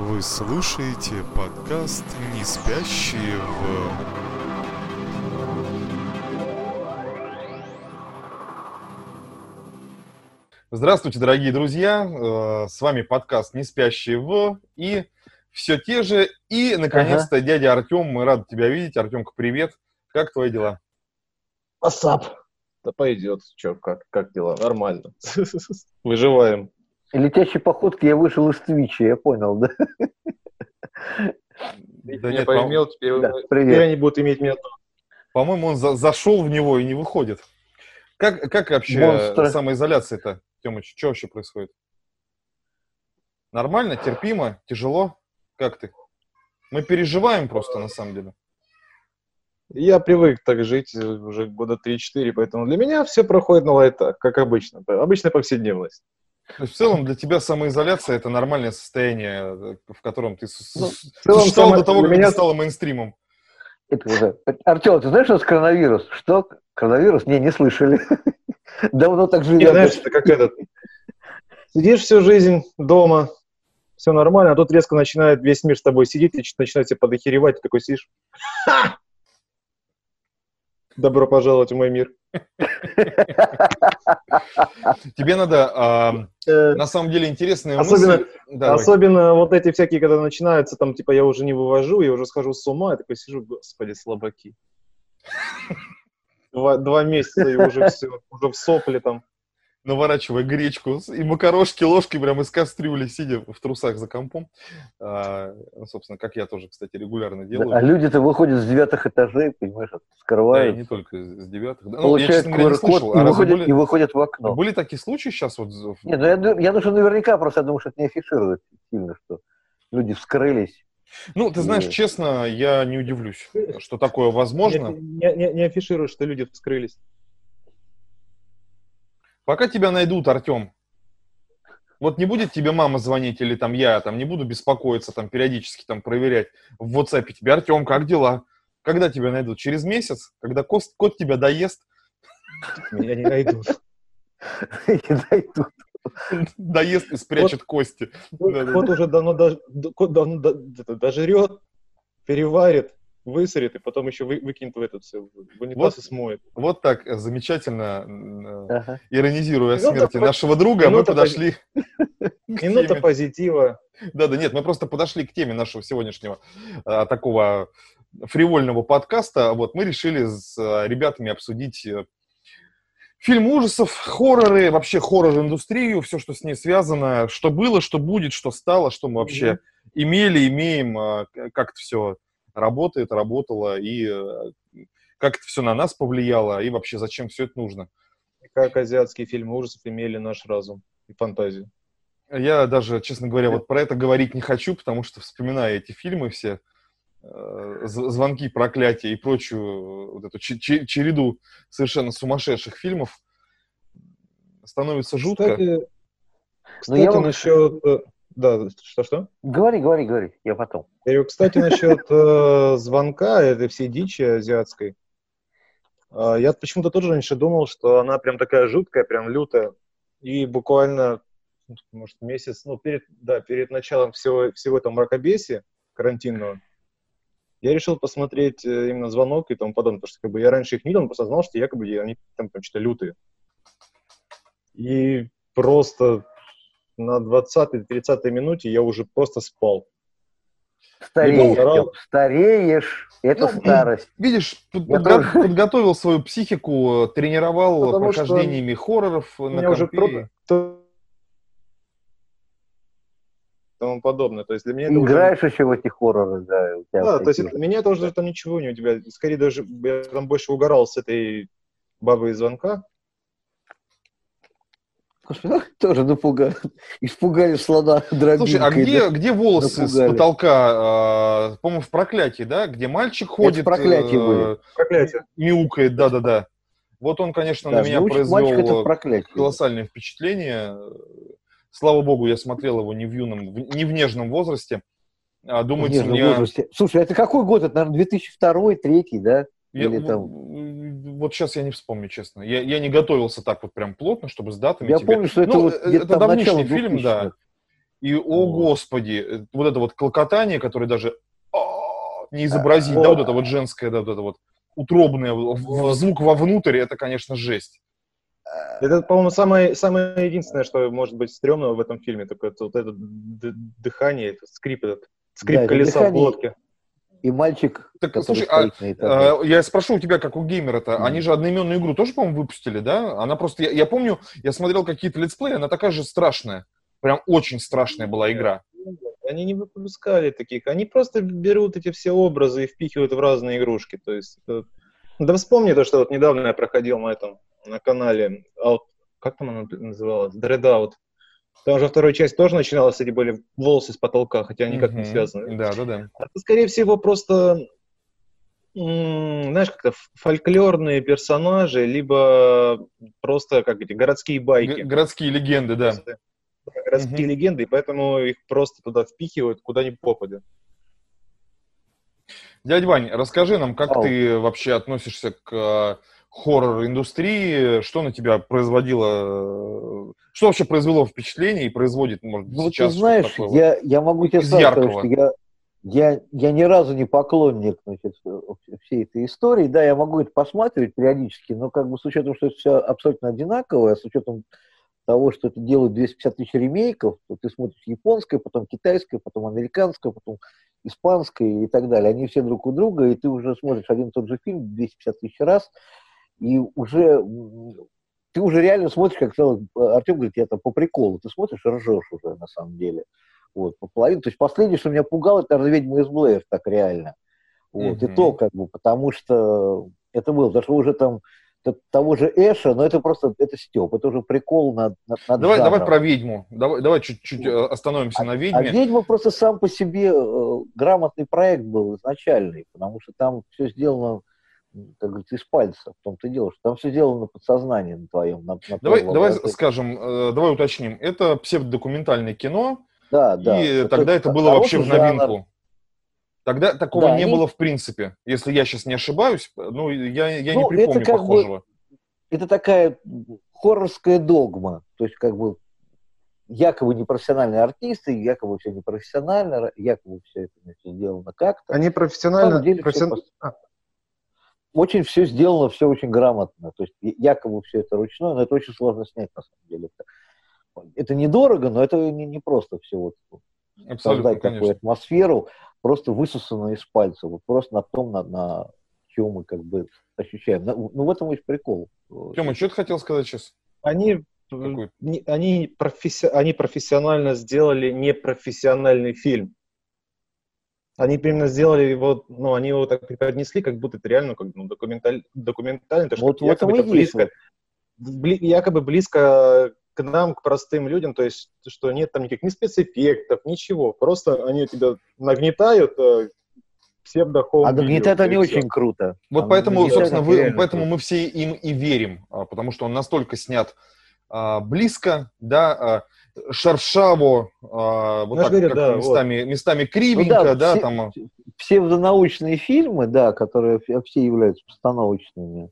Вы слушаете подкаст «Не спящие в...» Здравствуйте, дорогие друзья! Э, С вами подкаст «Не спящие в...» и все те же. И, наконец-то, дядя Артем, мы рады тебя видеть. Артемка, привет. Как твои дела? Асап. Да пойдет. Че, как, как дела? Нормально. Выживаем. Летящей походки я вышел из Твича, я понял, да? Да нет, поимел, теперь, Да, теперь привет. они будут иметь меня. По-моему, он за- зашел в него и не выходит. Как, как вообще Монстры. самоизоляция-то, Тёмыч? Что вообще происходит? Нормально? Терпимо? Тяжело? Как ты? Мы переживаем просто, на самом деле. Я привык так жить уже года 3-4, поэтому для меня все проходит на лайтах, как обычно. Обычная повседневность. То есть в целом для тебя самоизоляция это нормальное состояние, э, в котором ты Ну, целом существовал само- до того, как меня- это стало мейнстримом. Это уже. Артем, ты знаешь, что это коронавирус? Что? Коронавирус? Не, не слышали. Давно так Не, живем. знаешь, это как этот. Сидишь всю жизнь дома, все нормально, а тут резко начинает весь мир с тобой сидеть и начинает тебе подохеревать, ты такой сидишь. Добро пожаловать в мой мир. Тебе надо, а, Э, на самом деле, интересные Особенно- мысли. Давай. Особенно вот эти всякие, когда начинаются, там, типа, я уже не вывожу, я уже схожу с ума, я такой сижу, господи, слабаки. Два, два месяца и уже все, уже в сопле там. Наворачивая гречку и макарошки ложкой прямо из кастрюли, сидя в трусах за компом. А, ну, собственно, как я тоже, кстати, регулярно делаю. А люди-то выходят с девятых этажей, понимаешь, Да, и скрывают, не только с девятых. Да, ну, я, получают говоря, не QR-код слышал. и А выходят, и были, выходят в окно. были такие случаи сейчас? Вот, в- Не, ну я, я думаю, наверняка, просто я думаю, что это не афишируют сильно, что люди вскрылись. Ну, ты знаешь, Нет. честно, я не удивлюсь, что такое возможно. Не, не, не- не афишируют, что люди вскрылись. Пока тебя найдут, Артем, вот не будет тебе мама звонить или там я там не буду беспокоиться, там периодически там проверять в WhatsApp тебе, Артем, как дела? Когда тебя найдут? Через месяц? Когда кот, кот тебя доест? Меня не найдут. И дойдут. Доест и спрячет кости. Кот уже давно, дожрет, переварит, высорит, и потом еще вы- выкинет в этот все, в унитаз Вот. и смоет. Вот так э, замечательно, э, Ага. иронизируя Минута смерти по- нашего друга, мы минута по- подошли к Минута теме. позитива. Да-да, нет, мы просто подошли к теме нашего сегодняшнего а, такого фривольного подкаста. Вот мы решили с а, ребятами обсудить э, фильм ужасов, хорроры, вообще хоррор-индустрию, все, что с ней связано, что было, что будет, что стало, что мы вообще имели, имеем, как это все работает, работало, и э, как это все на нас повлияло, и вообще зачем все это нужно. Как азиатские фильмы ужасов имели наш разум и фантазию. Я даже, честно говоря, вот про это говорить не хочу, потому что, вспоминая эти фильмы все, э, звонки, проклятия и прочую э, вот эту че- че- череду совершенно сумасшедших фильмов, становится жутко. Кстати, Ну, я кстати вам- насчет... э, Да, что-что? Говори, говори, говори, я потом. Я говорю, кстати, насчет э, звонка, этой всей дичи азиатской. А, Я почему-то тоже раньше думал, что она прям такая жуткая, прям лютая. И буквально, ну, может, месяц, ну, перед, да, перед началом всего, всего этого мракобесия карантинного, я решил посмотреть э, именно звонок и тому подобное, потому что как бы, я раньше их не видел, но просто знал, что якобы они там, там что-то лютые. И просто на 20-30 минуте я уже просто спал. Стареешь, Либо стареешь, это Ну, старость. Видишь, подго- тоже. подготовил свою психику, тренировал Потому что прохождениями хорроров У на уже компе. про- и тому подобное. То есть для меня это уже- Играешь еще в эти хорроры, да. у тебя Да, то есть это- меня это уже там ничего не у тебя. Скорее даже я там больше угорал с этой бабы из звонка. Тоже напугали. Испугали слона дробинкой. Слушай, а где, где волосы с Напугали. потолка? э, По-моему, в проклятии, да? Где мальчик ходит, «Проклятие» э, были. Проклятие. мяукает, да-да-да. Вот он, конечно, Да, на меня это произвел колоссальное впечатление. Слава богу, я смотрел его не в юном, в- не в нежном возрасте. А, В думается, нежном мне... возрасте. Слушай, это какой год? Это, наверное, 2002 2003 да? я- Или там- Вот сейчас я не вспомню, честно. Я, я не готовился так вот прям плотно, чтобы с датами Я тебе... помню, что это Ну, вот э, это давнишний фильм, да. 2000-х. И, о Вот. господи, э, вот это вот клокотание, которое даже а, не изобразить, вот. да, вот это вот женское, да, вот это вот утробное, Вот. звук вовнутрь, это, конечно, жесть. Это, по-моему, самое, самое единственное, что может быть стрёмного в этом фильме, только это, вот это дыхание, этот скрип этот, скрип Да, это колеса в дыхание. И мальчик, Так, который слушай, а, стоит на этаже. Э, Я спрошу у тебя, как у геймера-то, Мгм. они же одноименную игру тоже, по-моему, выпустили, да? Она просто, я, я помню, я смотрел какие-то летсплеи, она такая же страшная. Прям очень страшная была игра. Они не выпускали таких, они просто берут эти все образы и впихивают в разные игрушки. То есть, это- да вспомни то, что вот недавно я проходил на этом, на канале, Out- как там она называлась? Dreadout. Там же вторая часть тоже начиналась, эти были волосы с потолка, хотя они никак не связаны. Да, да, да. Это, скорее всего, просто, знаешь, как-то фольклорные персонажи, либо просто, как эти, городские байки. Г- городские легенды, да. Городские легенды, и поэтому их просто туда впихивают, куда ни попадя. Дядь Вань, расскажи нам, как Ау. ты вообще относишься к хоррор-индустрии, что на тебя производило, что вообще произвело впечатление и производит, может Ну, вот сейчас ты знаешь, такое? я, я могу тебе сказать, что я, я, я ни разу не поклонник значит, всей этой истории. Да, я могу это посматривать периодически, но как бы с учетом, что это все абсолютно одинаковое, с учетом того, что это делают 250 тысяч ремейков, то ты смотришь японское, потом китайское, потом американское, потом испанское и так далее. Они все друг у друга, и ты уже смотришь один и тот же фильм 250 тысяч раз, и уже ты уже реально смотришь, как сказал Артем говорит, я там по приколу, ты смотришь и ржешь уже на самом деле. Вот, по половине. То есть последнее, что меня пугало, это наверное, «Ведьма из Блэр», так реально. Вот, и Мгм. то, как бы, потому что это было, потому что уже там того же Эша, но это просто, это Степ, это уже прикол над, над, Давай, давай про ведьму. Давай, давай чуть-чуть э, остановимся на А ведьме. «Ведьма» просто сам по себе э, грамотный проект был изначальный, потому что там все сделано, как говорится, из пальца. В том-то и дело, что там все сделано на подсознании на твоем. На, на Давай, твоем давай скажем, э, давай уточним. Это псевдодокументальное кино, Да, да. и Вот тогда это это было вообще в хороший жанр. новинку. Тогда такого Да, не они- было в принципе. Если я сейчас не ошибаюсь, ну, я, я не Ну, припомню это как бы- похожего. это такая хоррорская догма. То есть, как бы, якобы непрофессиональные артисты, якобы все непрофессионально, якобы все это значит, сделано как-то. Они На профессионально... профессион- Очень все сделано, все очень грамотно. То есть, якобы все это ручное, но это очень сложно снять, на самом деле. Это, это недорого, но это не, не просто все вот Абсолютно, создать конечно. такую атмосферу, просто высосанную из пальца. Вот просто на том, на, на чем мы как бы ощущаем. Ну, ну, в этом есть прикол. Тёма, что ты хотел сказать сейчас? Они, э, Какой? они, професси- они профессионально сделали непрофессиональный фильм. Они именно сделали его, ну, они его так преподнесли, как будто это реально как, ну, документаль, документально, то, что Вот в этом якобы и это есть. близко, бли- якобы близко к нам, к простым людям, то есть, что нет там никаких ни спецэффектов, ничего, просто они тебя нагнетают э, псевдо А нагнетают они очень круто. Вот А поэтому, собственно, вы- поэтому круто. мы все им и верим, а, потому что он настолько снят а, близко, да, а, шершаво, а, вот Ну, я так говорю, да, местами, местами Ну кривенько, да, да, все- там. псевдонаучные фильмы, да, которые ф- все являются постановочными,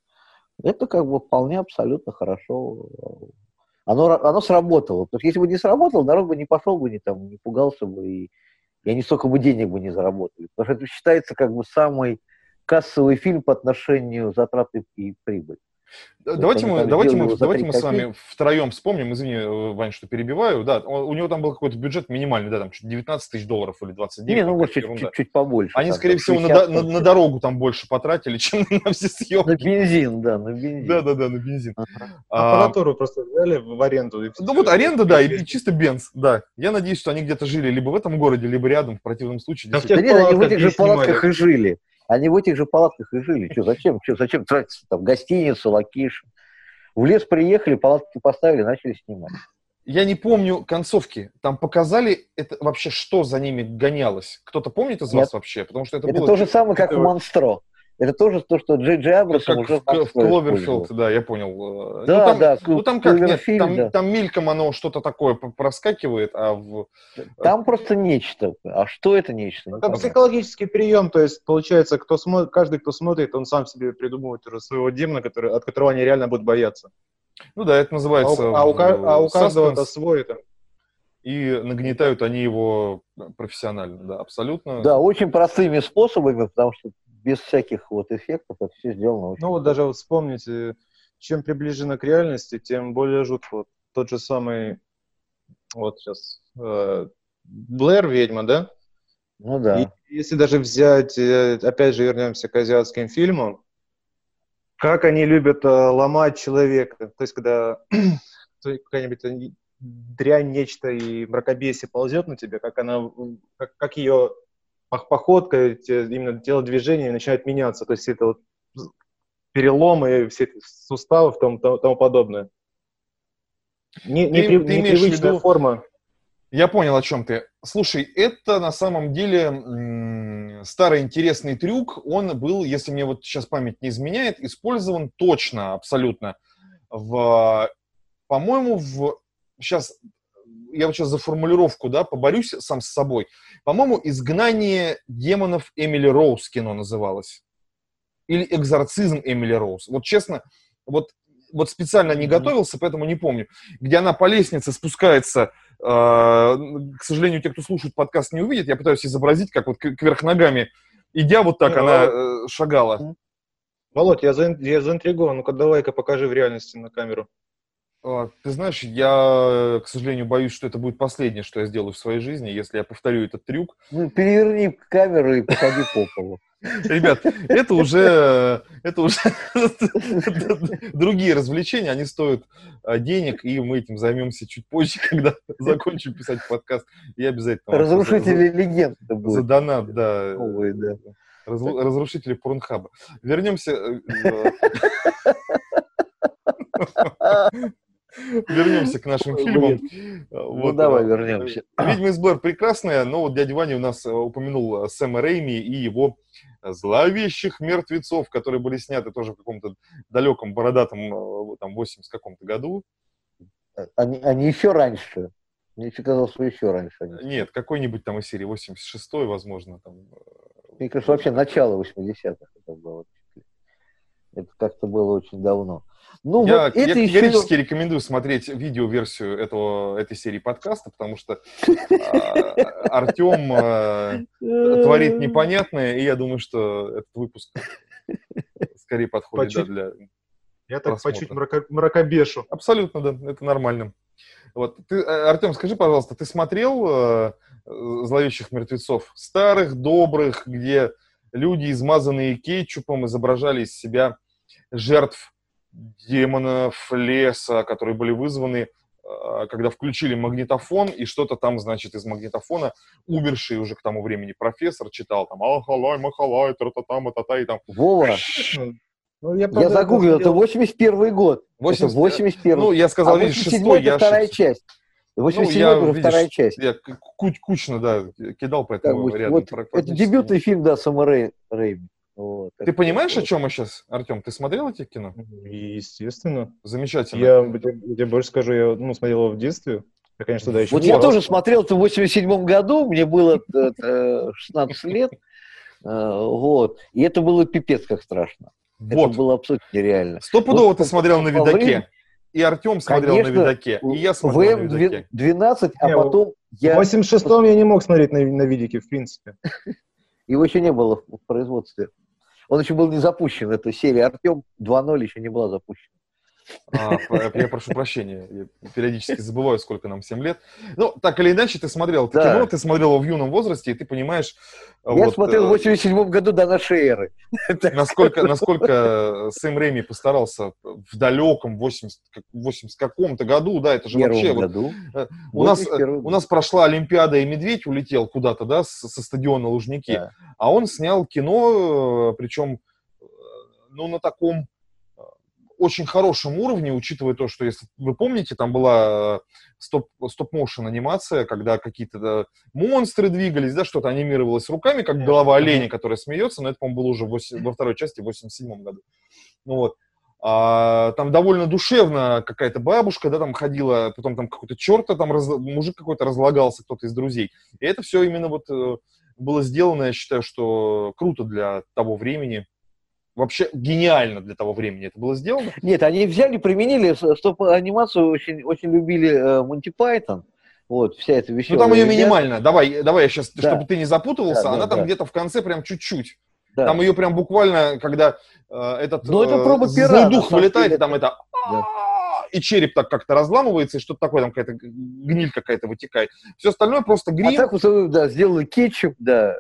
это как бы вполне абсолютно хорошо. Оно, оно сработало. Потому что если бы не сработало, народ бы не пошел бы, не, там, не пугался бы, и, и они столько бы денег бы не заработали. Потому что это считается как бы самый кассовый фильм по отношению затраты и прибыль. Давайте мы, давайте мы, давайте мы с вами втроем вспомним, извини, э, Вань, что перебиваю, да, он- у него там был какой-то бюджет минимальный, да, там чуть 19 тысяч долларов или 29. не, ну вот чуть, чуть, чуть побольше. Они, скорее там всего, на, 60 до- на- на дорогу там больше потратили, чем на все На съемки. бензин, да, на бензин. Да, да, да, на бензин. Ага. А, Аппаратуру просто взяли в аренду. и Ну вот аренда, да, и чисто бенз, да. Я надеюсь, что они где-то жили либо в этом городе, либо рядом, в противном случае. Да Да нет, они в этих же палатках и жили. Они в этих же палатках и жили. Что, зачем? Что, зачем тратиться там гостиницу, location? В лес приехали, палатки поставили, начали снимать. Я не помню концовки. Там показали это вообще, что за ними гонялось. Кто-то помнит из Нет. вас вообще? Потому что это, Это было то же самое, как это в «Монстро». Это тоже то, что Джей Джей Абрасом уже в, в Кловерфилд, да, я понял. Э, Да, ну, там, да, ну там как, нет, Кловерфилд, там, да. там мельком оно что-то такое проскакивает, а в... Там просто нечто. А что это нечто? Это психологический прием, то есть получается, кто смотрит, каждый, кто смотрит, он сам себе придумывает уже своего демона, который, от которого они реально будут бояться. Ну да, это А у, называется... а у а у э, каждого это свой. Это. и нагнетают они его профессионально, да, абсолютно. Да, очень простыми способами, потому что без всяких вот эффектов это все сделано очень Ну вот даже вот вспомните, чем приближено к реальности, тем более жутко. Вот тот же самый, вот сейчас, э, Блэр «Ведьма», да? Ну да. И если даже взять, э, опять же, вернемся к азиатским фильмам, как они любят э, ломать человека. То есть, когда какая-нибудь дрянь, нечто и мракобесие ползет на тебя, как она, как, как ее походка, те- именно телодвижение начинает меняться. То есть, это вот переломы, все эти суставы и тому, тому подобное. Не, Ты- непри- ты имеешь в непривычная виду- форма. Я понял, о чем ты. Слушай, это на самом деле старый интересный трюк. Он был, если мне вот сейчас память не изменяет, использован точно, абсолютно, в, по-моему, в сейчас я вот сейчас за формулировку, да, поборюсь сам с собой. По-моему, «Изгнание демонов Эмили Роуз» кино называлось. Или «Экзорцизм Эмили Роуз». Вот честно, вот, вот специально не готовился, поэтому не помню. Где она по лестнице спускается, э, к сожалению, те, кто слушает подкаст, не увидят. Я пытаюсь изобразить, как вот кверх ногами, идя вот так, Ну, она а- э, шагала. Володь, я заинтригован. Ну-ка, давай-ка покажи в реальности на камеру. А, Ты знаешь, я, к сожалению, боюсь, что это будет последнее, что я сделаю в своей жизни, если я повторю этот трюк. Ну, переверни камеру и походи по полу. Ребят, это уже, это уже другие развлечения, они стоят а, денег, и мы этим займемся чуть позже, когда закончим писать подкаст. Я обязательно... Разрушители легенд За, донат, да. Новые, да. Разру- разрушители порнхаба. Вернемся... э, э, Вернемся к нашим фильмам. Ну, давай вернемся. «Ведьма из Блэр» прекрасная, но вот дядя Ваня у нас э, упомянул э, Сэма Рейми и его «Зловещих мертвецов», которые были сняты тоже в каком-то далеком, бородатом, э, там, 80 каком-то году. Они, они еще раньше. Мне еще казалось, что еще раньше. Они. Нет, какой-нибудь там из серии 86-й, возможно, там. Мне кажется, вообще начало 80-х это было. Это как-то было очень давно. Ну, я, вот я это еще... категорически рекомендую смотреть видеоверсию этого, этой серии подкаста, потому что а, Артем а, творит непонятное, и я думаю, что этот выпуск скорее подходит да, Почуть- для... Я так по чуть мрако- мракобешу. Абсолютно, да, это нормально. Вот. Ты, э, Артем, скажи, пожалуйста, ты смотрел э, «Зловещих мертвецов»? Старых, добрых, где люди, измазанные кетчупом, изображали из себя жертв демонов леса, которые были вызваны, э, когда включили магнитофон, и что-то там, значит, из магнитофона умерший уже к тому времени профессор читал там «Ахалай, махалай, тра-та-та, ма-та-та», и там Вова, Ну, я, я правда, загуглил, это смотрел- 81 год. 80 Это 81 Ну, я сказал, а видишь, 87 шестой, я вторая ошибся. часть. 87 я, это уже видишь, вторая часть. Я куч- кучно, да, кидал, Как поэтому бы, рядом. вот, это дебютный фильм, да, Сэма Рэй- Рэйми. Вот, Ты это понимаешь, о чем мы сейчас, Артем? Ты смотрел эти кино? Естественно. Замечательно. Я, я тебе больше скажу, я ну, смотрел его в детстве. Я, конечно, да, еще Вот я тоже смотрел это в 87 году, мне было э, э, 16 лет. Э, Вот. И это было пипец как страшно. Вот. Это было абсолютно нереально. Стопудово Вот ты смотрел на видаке. И Артем смотрел Конечно, на видаке. И я смотрел на видаке. ВМ-12, а Не, потом В я... 86-м я не мог смотреть на, на видике, в принципе. Его еще не было в производстве. Он еще был не запущен. Эта серия Артем 2.0 еще не была запущена. А, я прошу прощения. Я периодически забываю, сколько нам, 7 лет. Ну, так или иначе, ты смотрел это Да. кино, ты смотрел его в юном возрасте, и ты понимаешь... Я вот, смотрел в э, 87 году до нашей эры. насколько, насколько Сэм Рэйми постарался в далеком 80, как- 80 каком-то году, да, это В же первом вообще... вот, году. э, у, нас, э, 81 у нас прошла Олимпиада, и медведь улетел куда-то, да, с- со стадиона Лужники, Да. а он снял кино, причем, э, ну, на таком э, очень хорошем уровне, учитывая то, что, если вы помните, там была э, стоп, стоп-моушен анимация, когда какие-то да, монстры двигались, да, что-то анимировалось руками, как голова оленя, которая смеется, но это, по-моему, было уже в восемь- во второй части, в 87 году. Ну вот. А, там довольно душевно какая-то бабушка, да, там ходила, потом там какой-то черт, там раз- мужик какой-то разлагался, кто-то из друзей. И это все именно вот э, было сделано, я считаю, что круто для того времени. Вообще гениально для того времени это было сделано. Нет, они взяли, применили с- стоп-анимацию, очень, очень любили э, Монти Пайтон. Вот, вся эта Ну, веселая... там ее минимально. Давай, давай я сейчас, Да. чтобы ты не запутывался, Да, да, она там да. где-то в конце прям чуть-чуть. Да. Там ее прям буквально, когда э, этот Ну, это э, проба злой пера, дух вылетает, деле. там это... Да. И череп так как-то разламывается, и что-то такое, там какая-то гниль какая-то вытекает. Все остальное просто А грим. так вот, э, да, сделали кетчуп, да,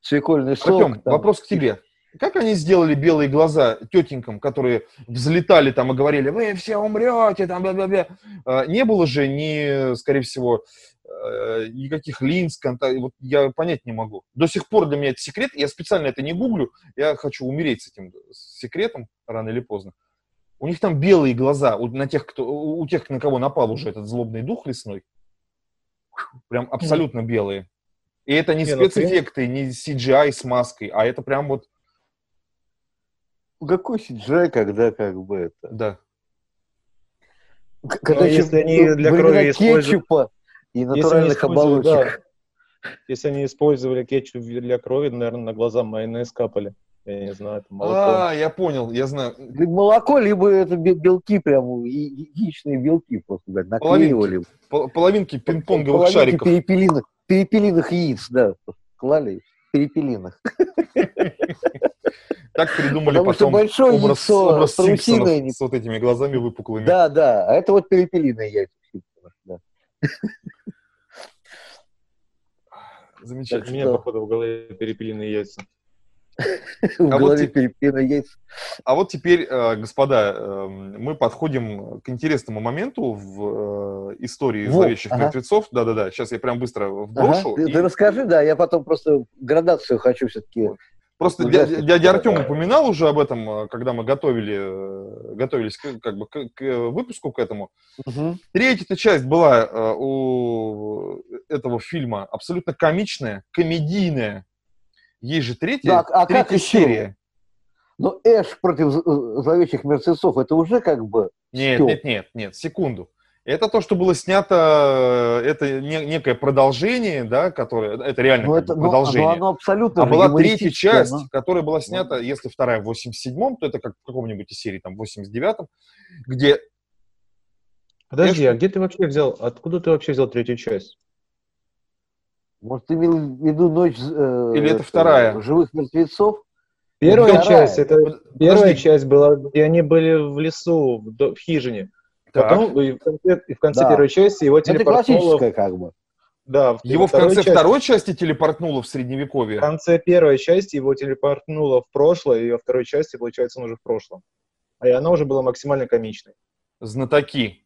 свекольный сок. Артем, там. вопрос к тебе. Как они сделали белые глаза тетенькам, которые взлетали там и говорили, вы все умрете, там, бля-бля-бля. А, Не было же ни, скорее всего, э, никаких линз, конта- вот я понять не могу. До сих пор для меня это секрет, я специально это не гуглю, я хочу умереть с этим секретом рано или поздно. У них там белые глаза, у, на тех, кто, у тех, на кого напал уже этот злобный дух лесной, прям абсолютно белые. И это не Не, ну, спецэффекты, не CGI с маской, а это прям вот, Какой CGI, когда как бы это... да. Когда Ну, еще если они для крови используют- кетчупа и натуральных оболочек. да, Если они использовали кетчуп для крови, наверное, на глаза майонез капали. Я не знаю, это молоко. А, я понял, я знаю. Либо молоко, либо это бе- белки прям, яичные белки просто, блядь, наклеивали. Пол- Половинки пинг-понговых Половинки шариков. перепелиных, перепелиных яиц, да, клали, перепелиных. Так придумали Потому что потом большое образ, яйцо образ Симпсонов не- с вот этими глазами выпуклыми. Да, да, а это вот перепелиные яйца. Да. Так, у Замечательно. меня, походу, в голове перепелиные яйца. В вот голове перепелиные яйца. А вот теперь, э, господа, э, мы подходим к интересному моменту в э, истории Во, зловещих ага. мертвецов. Да-да-да, сейчас я прям быстро Ага, вброшу. Ты, и ты расскажи, да, я потом просто градацию хочу все-таки. Просто ну, дядя, дядя да. Артем упоминал уже об этом, э, когда мы готовили, э, готовились к, как бы, к, к выпуску к этому. Третья часть была э, у этого фильма абсолютно комичная, комедийная. Есть же третья, Да, а как третья еще? серия. Но Эш против э, зловещих мертвецов, это уже как бы... Нет, Стёб. нет, нет, нет, секунду. Это то, что было снято, э, это не- некое продолжение, да, которое, это реально Ну, это, ну, продолжение. ну, оно абсолютно А была третья часть, оно- которая была снята, если вторая в 87-м, то это как в каком-нибудь из серий, там, в 89-м, где Подожди, Я а где ты вообще взял, откуда ты вообще взял третью часть? Может, ты имел в виду ночь э, Или это вторая? живых мертвецов? Первая вторая. часть, это первая Подожди. часть была, где они были в лесу, в, в хижине. Так. Потом и в конце, и в конце Да. первой части его Это телепортнуло... классическое как бы. Да, в его в второй конце части- второй части телепортнуло в Средневековье. В конце первой части его телепортнуло в прошлое, и во второй части, получается, он уже в прошлом. А и она уже была максимально комичной. Знатоки.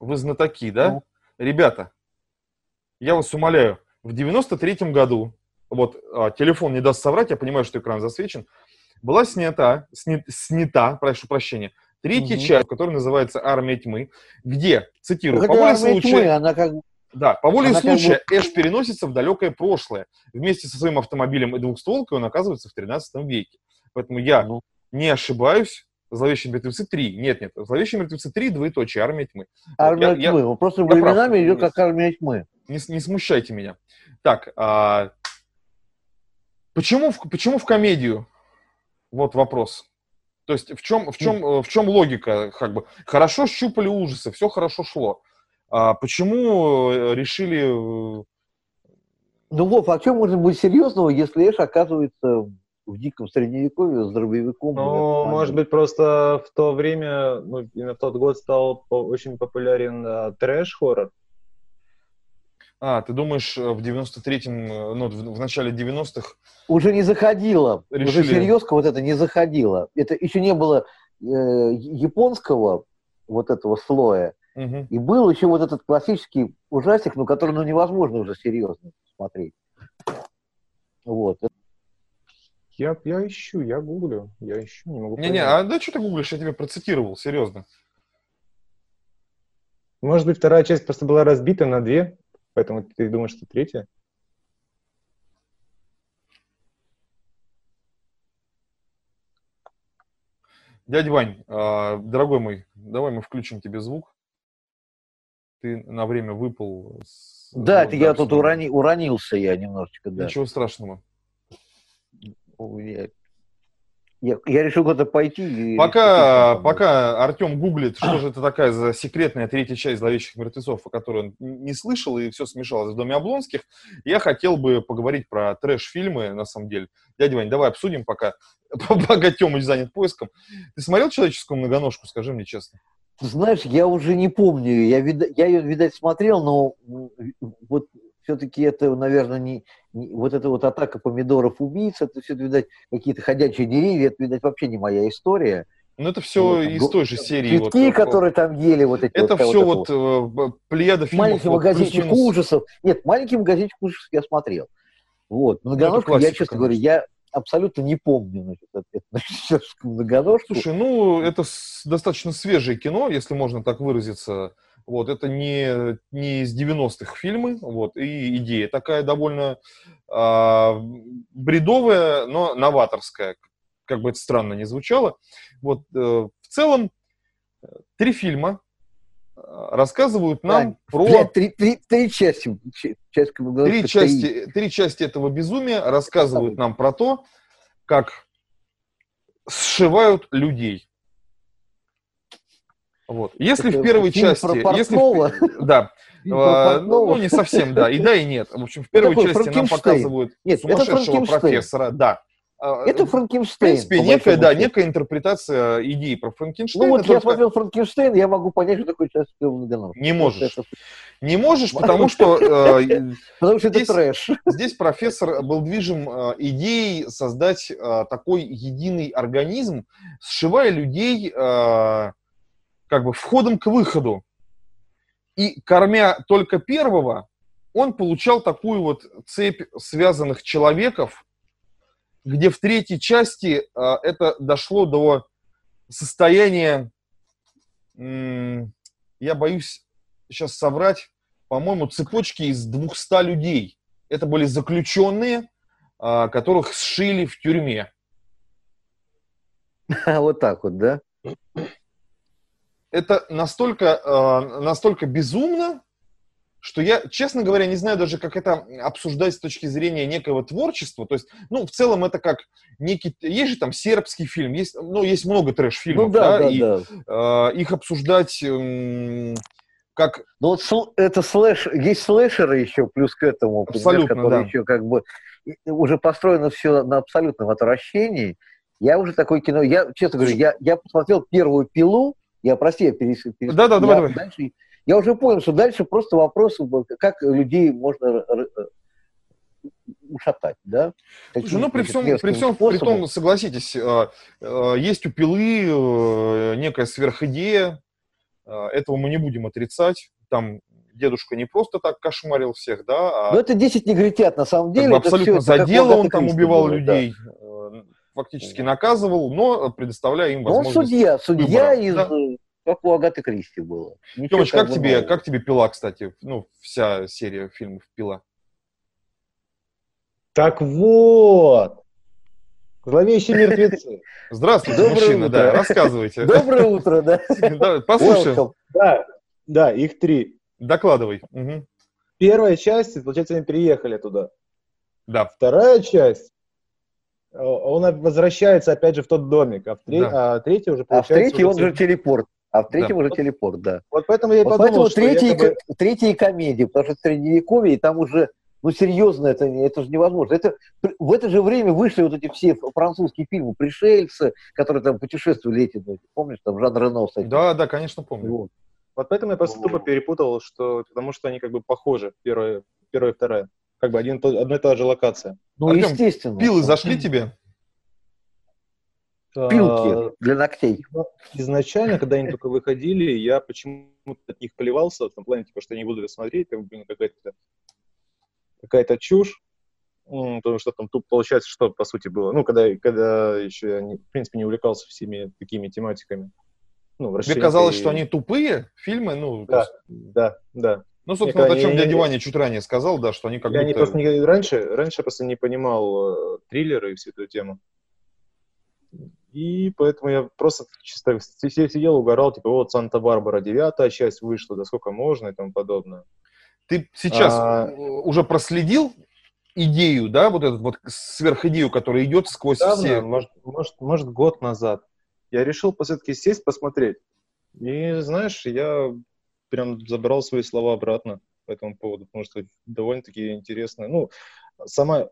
Вы знатоки, да? Ну. Ребята, я вас умоляю, в 93-м году, вот а, телефон не даст соврать, я понимаю, что экран засвечен, была снята, сни- снята, прошу прощения, третья Мгм. часть, которая называется «Армия тьмы», где, цитирую, по воле случая... тьмы, она как. Да, по воле Она как случая Эш переносится в далекое прошлое. Вместе со своим автомобилем и двухстволкой он оказывается в 13 веке. Поэтому я Ну. не ошибаюсь. Зловещие мертвецы 3. Нет, нет. Зловещие мертвецы 3, двоеточие, армия тьмы. Армия я- я- тьмы. Просто я прав. временами идет как армия тьмы. не, не смущайте меня. Так, а, почему, в, почему в комедию? Вот вопрос. То есть в чем, в чем, э, в чем логика? Как бы хорошо щупали ужасы, все хорошо шло. А почему э, решили э, Ну, Вов, а чем может быть серьезного, если Эш оказывается в диком средневековье с дробовиком? Ну, может быть, просто в то время, ну, именно в тот год стал очень популярен а, трэш-хоррор. А, ты думаешь, э, в 93-м, э, ну, в, в начале 90-х, Уже не заходило. Уже Решили. серьезка вот это не заходило. Это еще не было э, японского вот этого слоя. Мгм. И был еще вот этот классический ужастик, ну, который ну, невозможно уже серьезно смотреть. Вот. Я, я ищу, я гуглю, я ищу, не могу Не-не, а да что ты гуглишь, я тебе процитировал, серьезно. Может быть, вторая часть просто была разбита на две, поэтому ты думаешь, что третья? Дядя Вань, а, дорогой мой, давай мы включим тебе звук. Ты на время выпал. с- Да, это я тут урони- уронился я немножечко, да. Ничего страшного. Меня- Я, я решил куда-то пойти. И Пока, решил, пока Артем гуглит, что же это такая за секретная третья часть «Зловещих мертвецов», о которой он не слышал, и все смешалось в Доме Облонских, я хотел бы поговорить про трэш-фильмы, на самом деле. Дядя Вань, давай обсудим, пока, пока Тёмыч занят поиском. Ты смотрел «Человеческую многоножку», скажи мне честно? Знаешь, я уже не помню. Я, вида- я ее, видать, смотрел, но вот все-таки это, наверное, не, не- вот эта вот атака помидоров убийц, это все, видать, какие-то ходячие деревья, это, видать, вообще не моя история. Ну, это все Вот, из той же серии. Цветки, вот, э, которые там ели, вот эти Это вот, все вот это вот, э, плеяда фильмов. Маленький вот, магазинчик плюс-минус. ужасов. Нет, маленький магазинчик ужасов я смотрел. Вот. Многоножку, я, честно говоря, я абсолютно не помню значит, эту, значит, многоножку. Слушай, ну, это достаточно свежее кино, если можно так выразиться. Вот, это не, не из 90-х фильмы, вот, и идея такая довольно а, бредовая, но новаторская, как бы это странно не звучало. Вот, э, в целом, э, три фильма э, рассказывают нам Тань, про... Блядь, три, три, три части. Часть Три части, три части этого безумия рассказывают нам про то, как сшивают людей. Вот. Если Это в первой части... про если в- да. Э, Портнова? ну, не совсем, да. И да, и нет. В общем, в первой такой части нам показывают Нет, это сумасшедшего профессора. Да. А, Это в Франкенштейн. принципе, по некая, да, некая интерпретация идеи про Франкенштейна. Ну вот я смотрел Франкенштейн, я могу понять, что такое часть многоножки. Не можешь. Это- Не можешь, потому что э, Потому что это трэш. Здесь профессор был движим э, идеей создать э, такой единый организм, сшивая людей как бы входом к выходу. И кормя только первого, он получал такую вот цепь связанных человеков, где в третьей части э, это дошло до состояния, м, я боюсь сейчас соврать, по-моему, цепочки из 200 людей. Это были заключенные, а, которых сшили в тюрьме. Вот так вот, да? Это настолько, а, настолько безумно, что я, честно говоря, не знаю даже, как это обсуждать с точки зрения некого творчества. То есть, ну, в целом это как некий... Есть же там сербский фильм, есть, ну, есть много трэш-фильмов, Ну да, да, и да. а, их обсуждать м, как Ну вот сл- это слэш, есть слэшеры еще, плюс к этому, Абсолютно, которые да. еще как бы уже построено все на абсолютном отвращении. Я уже такое кино, я, честно говоря, я, я посмотрел первую пилу, я, прости, я перес, перес- Да-да, я давай, давай. дальше- я уже понял, что дальше просто вопрос, как людей можно р- р- ушатать, да? Слушай, ну при всем, при всем, при том, согласитесь, э, э, есть у пилы э, некая сверхидея, э, этого мы не будем отрицать. Там дедушка не просто так кошмарил всех, да, а Ну, это 10 негритят, на самом как деле. бы это абсолютно это как за дело он там убивал было, да. людей, э, фактически наказывал, но предоставляя им он возможность. судья, судья выбора, из, да. э, как у Агаты Кристи было. Ничего Тёмыч, как тебе, как тебе пила, кстати, ну, вся серия фильмов пила? Так вот. Зловещие мертвецы. Здравствуйте, Доброе мужчина, да, утро. рассказывайте. Доброе утро, да. Да, Послушаем. Да, да, их три. докладывай. Мгм. Первая часть, получается, они приехали туда. Да, Вторая часть, он возвращается опять же в тот домик, а в, тре- Да. а третья уже А в получается... третьем он уже же телепорт. А в третьем Да. уже телепорт, да. Вот поэтому я и Вот подумал, поэтому что третья, якобы- ко- третья комедия, потому что средневековье, и там уже, ну, серьезно, это, это же невозможно. Это, в это же время вышли вот эти все французские фильмы «Пришельцы», которые там путешествовали эти, ну, помнишь, там Жан Рено, кстати. да, да, конечно, помню. Вот. Вот поэтому я просто тупо перепутал, что потому что они как бы похожи, первая, первая и вторая. Как бы один, и одна и та же локация. Ну, Артем, естественно. Пилы зашли тебе? А, Пилки для ногтей. Изначально, когда они только выходили, я почему-то от них поливался, в том плане, типа, что я не буду это смотреть, как, блин, какая-то какая-то чушь. Потому что там тут получается, что по сути было. Ну, когда, когда еще я, не- в принципе, не увлекался всеми такими тематиками. Ну, Тебе казалось, что они тупые фильмы? Ну, Да. есть- Да, да. Ну собственно, вот о чем я- дядя Ваня чуть ранее сказал, да, что они как я не будто... просто не, раньше, раньше я просто не понимал э, триллеры и всю эту тему. И поэтому я просто чисто си- си- сидел, угорал, типа, вот Санта-Барбара, девятая часть вышла, да сколько можно и тому подобное. Ты сейчас А- уже проследил идею, да, вот эту вот сверхидею, которая идет сквозь Недавно, все. может, может, может, год назад, я решил все-таки сесть, посмотреть. И, знаешь, я прям забрал свои слова обратно по этому поводу, потому что довольно-таки интересно. Ну, сама,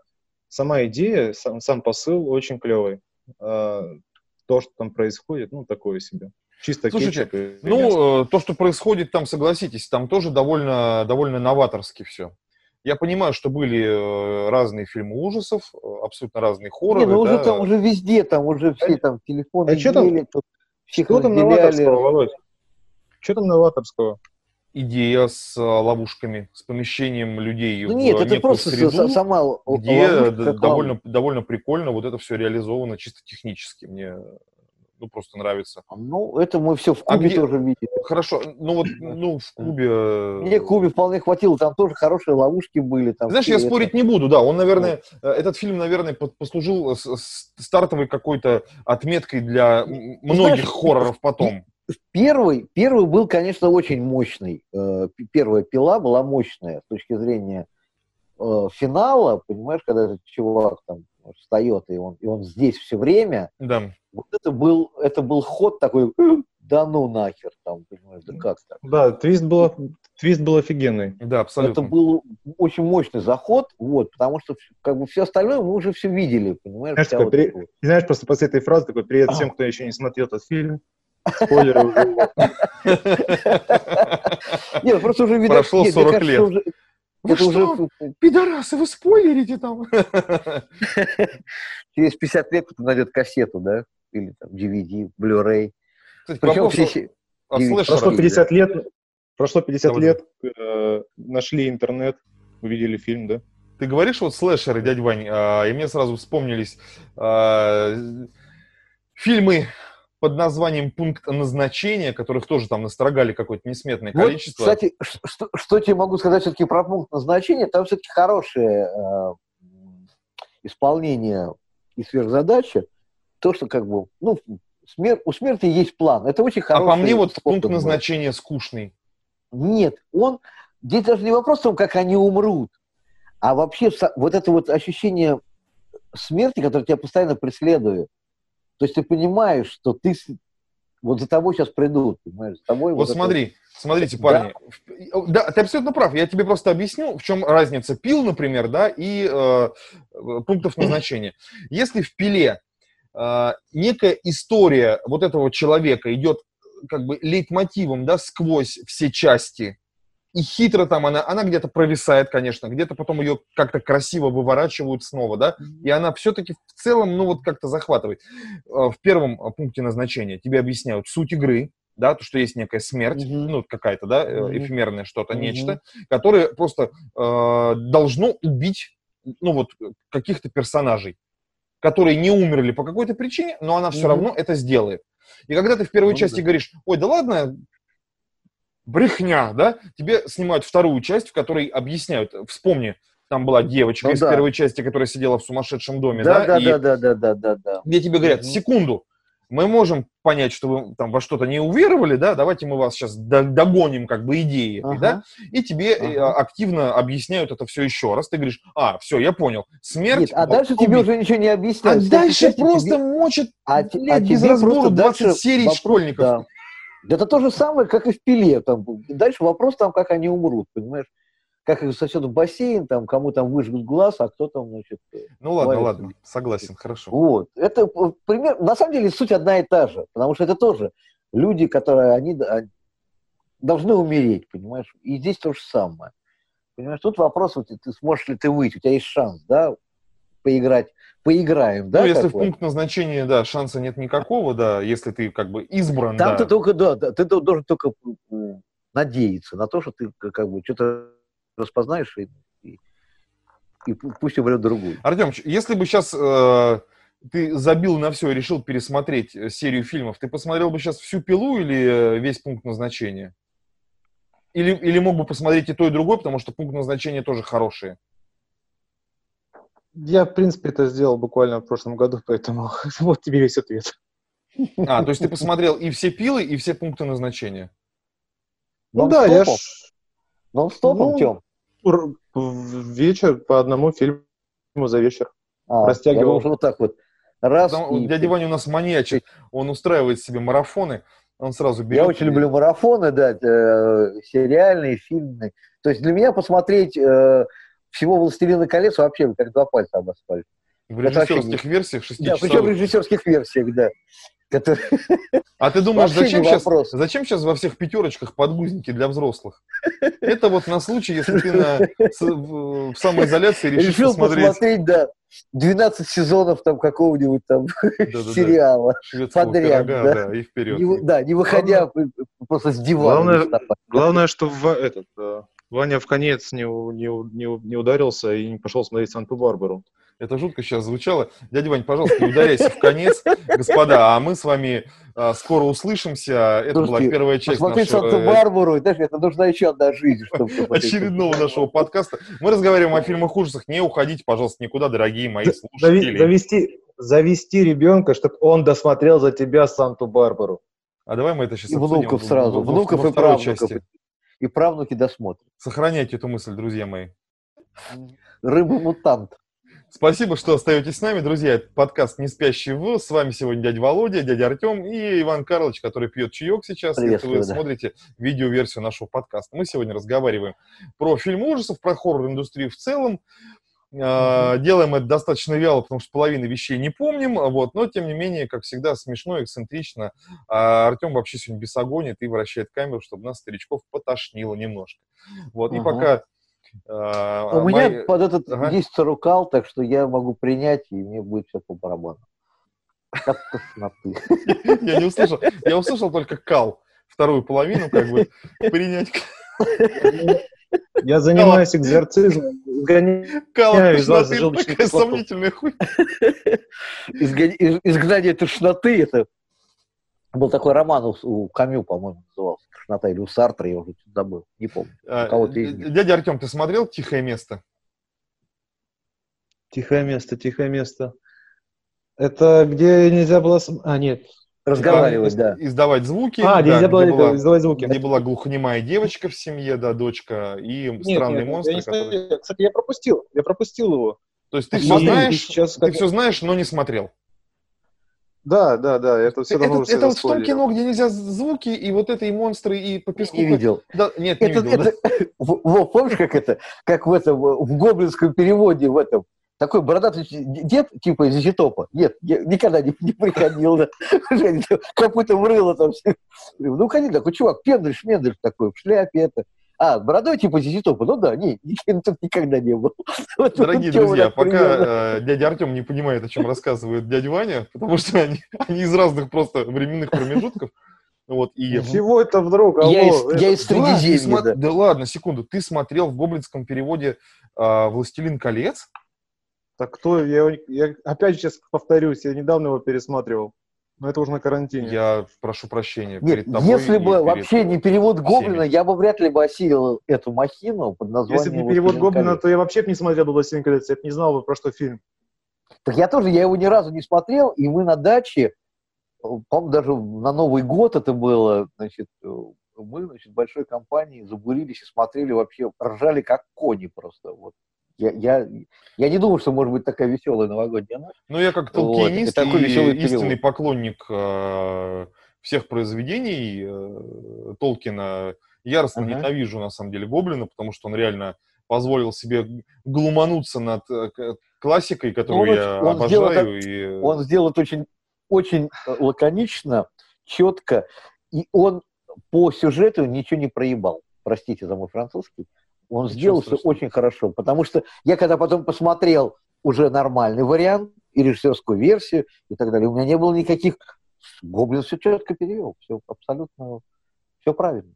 сама идея, сам, сам посыл очень клевый. А то, что там происходит, ну, такое себе. Чисто Слушайте, кетчуп мясо. Ну, э, то, что происходит там, согласитесь, там тоже довольно, довольно новаторски все. Я понимаю, что были э, разные фильмы ужасов, э, абсолютно разные хорроры. Не, ну уже да. там уже везде, там уже все там телефоны А чё там- тут Что там новаторского, Володь? Что там новаторского? идея с э, ловушками, с помещением людей Ну в нет, это просто среду, сама где ловушка довольно, довольно прикольно вот это все реализовано чисто технически. Мне ну, просто нравится. ловушка. Ну, это мы все в А Кубе где- тоже видели. Хорошо, ну вот ну, в Кубе... э, Мне Кубе вполне хватило, там тоже хорошие ловушки были. Там Знаешь, я это. спорить не буду, да, он, наверное, э, этот фильм, наверное, по- послужил стартовой какой-то отметкой для многих знаешь, хорроров потом. Первый, первый был, конечно, очень мощный. Э, Первая пила была мощная с точки зрения э, финала, понимаешь, когда этот чувак там встает, и он, и он здесь все время. Да. Вот это был, это был ход такой, «Э, да ну нахер, там, понимаешь, да как так? Да, твист был, твист был офигенный. Да, абсолютно. Это был очень мощный заход, вот, потому что как бы все остальное мы уже все видели, понимаешь? Знаешь, такой вот при- вот. Знаешь, просто после этой фразы такой привет всем, кто еще не смотрел этот фильм. Спойлеры уже. Нет, просто уже видно. Прошло нет, мне 40 кажется, лет. уже- Вы это уже что? Пидорасы, вы спойлерите там. через 50 лет кто-то найдет кассету, да? Или там DVD, Blu-ray. Причем все... слэшерах. Прошло да. 50 лет, прошло 50 Давай. лет, э, нашли интернет, увидели фильм, да? Ты говоришь вот слэшеры, дядь Вань, а, и мне сразу вспомнились а, фильмы под названием «Пункт назначения», которых тоже там настрогали какое-то несметное Вот, количество. кстати, что, что тебе могу сказать все-таки про пункт назначения? Там все-таки хорошее э, исполнение и сверхзадача. То, что как бы, ну, смер- у смерти есть план. Это очень а хороший по мне вот пункт был. назначения скучный. Нет, он... Здесь даже не вопрос в том, как они умрут, а вообще вот это вот ощущение смерти, которое тебя постоянно преследует. То есть ты понимаешь, что ты... Вот за тобой сейчас придут, понимаешь? За тобой Вот это смотри, смотрите, Да. парни. В- Да, ты абсолютно прав. Я тебе просто объясню, в чем разница пил, например, да, и э, э, пунктов назначения. Если в пиле э, некая история вот этого человека идет как бы лейтмотивом, да, сквозь все части, и хитро там она, она где-то провисает, конечно, где-то потом ее как-то красиво выворачивают снова, да, и она все-таки в целом, ну вот как-то захватывает. Э, В первом э, пункте назначения тебе объясняют суть игры, да, то, что есть некая смерть, Мгм. ну, какая-то, да, э, эфемерное что-то, Мгм. нечто, которое просто э, должно убить, ну, вот, каких-то персонажей, которые не умерли по какой-то причине, но она все Мгм. равно это сделает. И когда ты в первой Ну части да. говоришь, ой, да ладно, брехня, да, тебе снимают вторую часть, в которой объясняют, вспомни, там была девочка Ну из да. первой части, которая сидела в сумасшедшем доме, да, Да, да, и да, да, да, да, да, да. где тебе говорят, секунду, мы можем понять, что вы там во что-то не уверовали, да, давайте мы вас сейчас догоним как бы идеи, этой, да, Ага. и тебе э, Ага. активно объясняют это все еще раз. Ты говоришь, а, все, я понял, смерть. Нет, а вот, дальше тебе убить». уже ничего не А объясняют. В дальше просто тебе- мочат а, те- блядь, а без тебе разбора просто 20 дальше серий вопрос- школьников. Да. Это то же самое, как и в пиле. Там, дальше вопрос там, как они умрут, понимаешь? Как их сосет в бассейн, там, кому там выжгут глаз, а кто там, значит... Ну ладно, Варится. ладно, согласен, хорошо. Вот. Это э, пример... На самом деле суть одна и та же, потому что это тоже люди, которые они они должны умереть, понимаешь? И здесь то же самое. Понимаешь, тут вопрос, вот, ты сможешь ли ты выйти, у тебя есть шанс, да, поиграть, поиграем, да? ну, если в такое? пункт назначения, да, шанса нет никакого, да, если ты как бы избран, Там да. ты только, да, ты должен только надеяться на то, что ты как бы что-то распознаешь и, и, и пу- пусть умрет другой. Артемыч, если бы сейчас ты забил на все и решил пересмотреть э, серию фильмов, ты посмотрел бы сейчас всю пилу или э, весь пункт назначения? Или, или мог бы посмотреть и то, и другое, потому что пункт назначения тоже хорошие. Я, в принципе, это сделал буквально в прошлом году, поэтому вот тебе весь ответ. А, то есть ты посмотрел и все пилы, и все пункты назначения. Ну да, я ж Нон-стопом, Ну, вечер по одному фильму за вечер. А, Растягивал. вот так вот. Раз Там и... дядя Ваня у нас маньячик, он устраивает себе марафоны, он сразу берет... Я очень люблю марафоны, да, э, сериальные, фильмные. То есть для меня посмотреть э, всего «Властелина колец» вообще как два пальца об асфальт. В Это вообще режиссерских версиях Да, причем в 6 режиссерских версиях, да. Которые- А ты думаешь, зачем сейчас, зачем сейчас во всех пятерочках подгузники для взрослых? Это вот на случай, если ты на, с- в, самоизоляции решишь Решил посмотреть посмотреть, да, 12 сезонов там какого-нибудь там Да-да-да. сериала. шведского подряд, пирога, да. да, и вперед. Не да, не выходя п- просто с дивана. Главное-. Главное, что в, этот, э, Ваня в конец не, не, не, не ударился и не пошел смотреть Санту-Барбару. Это жутко сейчас звучало. Дядя Вань, пожалуйста, не ударяйся в конец, господа, а мы с вами а, скоро услышимся. Это была Слушайте, первая часть Посмотреть нашего, э, Санта-Барбару, и даже это нужна еще одна жизнь, чтобы очередного нашего подкаста. Мы разговариваем о фильмах ужасах. Не уходите, пожалуйста, никуда, дорогие мои слушатели. завести, завести ребенка, чтобы он досмотрел за тебя Санту-Барбару. А давай мы это сейчас И внуков сразу, внуков и правнуков. И правнуки досмотрят. Сохраняйте эту мысль, друзья мои. Рыба-мутант. Спасибо, что остаетесь с нами, друзья. Это подкаст «Не спящий в». С вами сегодня дядя Володя, дядя Артем и Иван Карлович, который пьет чаек сейчас, если вы да. смотрите видеоверсию нашего подкаста. Мы сегодня разговариваем про фильм ужасов, про хоррор-индустрию в целом. А, Делаем это достаточно вяло, потому что половины вещей не помним, вот, но, тем не менее, как всегда, смешно, эксцентрично. А Артем вообще сегодня бесогонит и вращает камеру, чтобы нас, старичков, потошнило немножко. Вот, и Ага. пока... а, У меня мои- под этот Ага. есть царукал, так что я могу принять, и мне будет все по барабану. Я не услышал. Я услышал только кал. Вторую половину, как бы, принять. Я занимаюсь экзорцизмом. изгоняю из вас такая кислоту. Изгнание тошноты, это был такой роман у, у Камю, по-моему, назывался. Тошнота или у Сартра, я уже забыл, не помню. А. Дядя Артем, ты смотрел «Тихое место»? Тихое место, тихое место. Это где нельзя было... А, нет. Разговаривать, да. Издавать звуки. А, где да, нельзя было где, была, издавать звуки. где была глухонемая девочка в семье, да, дочка, и Нет, странные нет, я монстры, не которые... смотрел. Кстати, я пропустил. Я пропустил его. То есть ты все знаешь, сейчас ты как- все знаешь, но не смотрел. Да, да, да. Это все это равно это вот в том кино, где нельзя звуки, и вот это, и монстры, и по песку... Не видел. Да, нет, не Это, видел. да. это, в- Вов, помнишь, как это, как в этом, в гоблинском переводе, в этом, такой бородатый дед, типа из Зетопа. Нет, я никогда не, не приходил, да. Копыта врыло там. Ну, ходи такой чувак, пендриш, мендриш такой, в шляпе это. А, бородой типа Зетопа, ну да, не, тут никогда не был. Дорогие друзья, пока э, дядя Артем не понимает, о чем рассказывает дядя Ваня, потому что они, они из разных просто временных промежутков. Вот, и... Чего это вдруг? Алло, Я из, это- я из Да, Средиземья, смо- да. да ладно, секунду. Ты смотрел в гоблинском переводе а, «Властелин колец»? Так кто? Я, я опять сейчас повторюсь, я недавно его пересматривал. Но это уже на карантине. Я прошу прощения Нет, перед тобой. если бы перед вообще не перевод Гоблина, всеми. я бы вряд ли бы осилил эту махину под названием Если бы не перевод «Властелин Гоблина, колец». то я вообще бы не смотрел бы «Властелин колец», я бы не знал бы, про что фильм. Так я тоже, я его ни разу не смотрел, и мы на даче, по-моему, даже на Новый год это было, значит, мы, значит, большой компанией забурились и смотрели вообще, ржали как кони просто. Вот. Я, я, я не думаю, что может быть такая веселая новогодняя ночь. Ну, я как Вот, толкиенист это такой и веселый истинный поклонник э, всех произведений э, Толкина, яростно Ага. ненавижу, на самом деле, Гоблина, потому что он реально позволил себе глумануться над э, классикой, которую Он я он сделал обожаю. и, э, Он сделал это очень, очень э, лаконично, четко, и он по сюжету ничего не проебал. Простите за мой французский. Он Ничего сделал все очень хорошо, потому что я когда потом посмотрел уже нормальный вариант и режиссерскую версию и так далее, у меня не было никаких... Гоблин все четко перевел, все абсолютно, все правильно.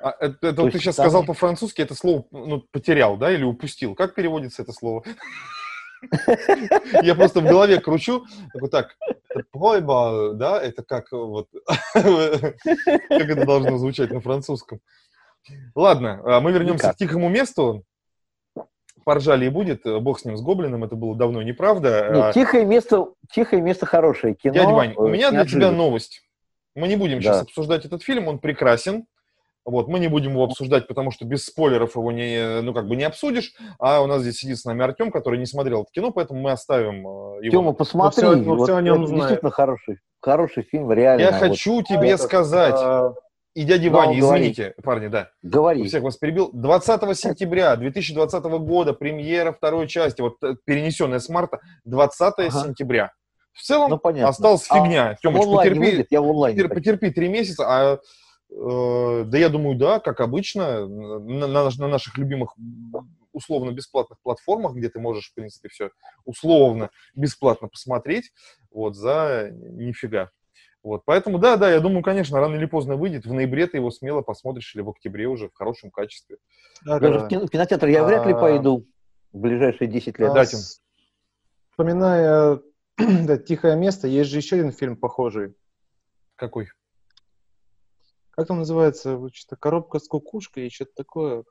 А, это, это То вот ты сейчас там- сказал по-французски, это слово ну, потерял, да, или упустил? Как переводится это слово? Я просто в голове кручу, такой, так, это пройба, да, это как вот, как это должно звучать на французском? Ладно, а мы вернемся Никак. к тихому месту. Поржали и будет, бог с ним, с Гоблином, это было давно неправда. Нет, А, тихое место, тихое место хорошее кино. Дядя Вань, у э, меня для тебя новость. Мы не будем сейчас Да. обсуждать этот фильм, он прекрасен. Вот, мы не будем его обсуждать, потому что без спойлеров его не, ну, как бы не обсудишь. А у нас здесь сидит с нами Артем, который не смотрел это кино, поэтому мы оставим э, его. Тема, посмотри, всё- ну, вот всё о нём это знает. действительно хороший, хороший фильм, реально. Я вот. хочу тебе Это, сказать, а, и Ване, говори. извините, парни, да, Говори. всех вас перебил. 20 сентября 2020 года премьера второй части, вот э, перенесенная с марта, 20 Ага. сентября. В целом Ну, понятно. осталась А фигня. В Тёмыч, потерпи, выйдет, я в онлайне. Потер-. Потерпи три месяца, а э, да я думаю, да, как обычно, на, на на наших любимых условно бесплатных платформах, где ты можешь, в принципе, все условно бесплатно посмотреть, вот, за нифига. Вот, поэтому, да, да, я думаю, конечно, рано или поздно выйдет. В ноябре ты его смело посмотришь или в октябре уже в хорошем качестве. да, Даже да. в кино- кинотеатр я вряд ли А, пойду в ближайшие 10 лет. А, с- Вспоминая да, «Тихое место», есть же еще один фильм похожий. Какой? Как он называется? Вот Что-то «Коробка с кукушкой» и что-то такое.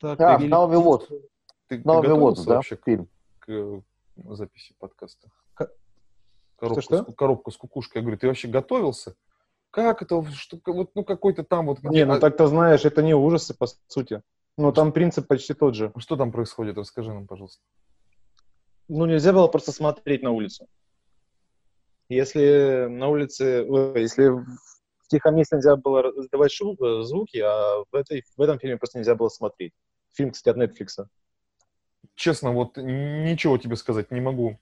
Так, А, Наоми Уотс. Ты, ты Наоми готовился Уотс, да, вообще к, фильм. к, записи подкаста? Коробку, Что-что? С, ку- коробку с кукушкой. Я говорю, ты вообще готовился? Как это? Что, вот, ну, какой-то там вот... Не, ну а- так-то знаешь, это не ужасы, по сути. Но там принцип почти тот же. Что там происходит? Расскажи нам, пожалуйста. Ну, нельзя было просто смотреть на улицу. Если на улице, ой, если в тихом месте нельзя было издавать шум, э, звуки, а в, этой, в этом фильме просто нельзя было смотреть. Фильм, кстати, от Netflix. Честно, вот ничего тебе сказать не могу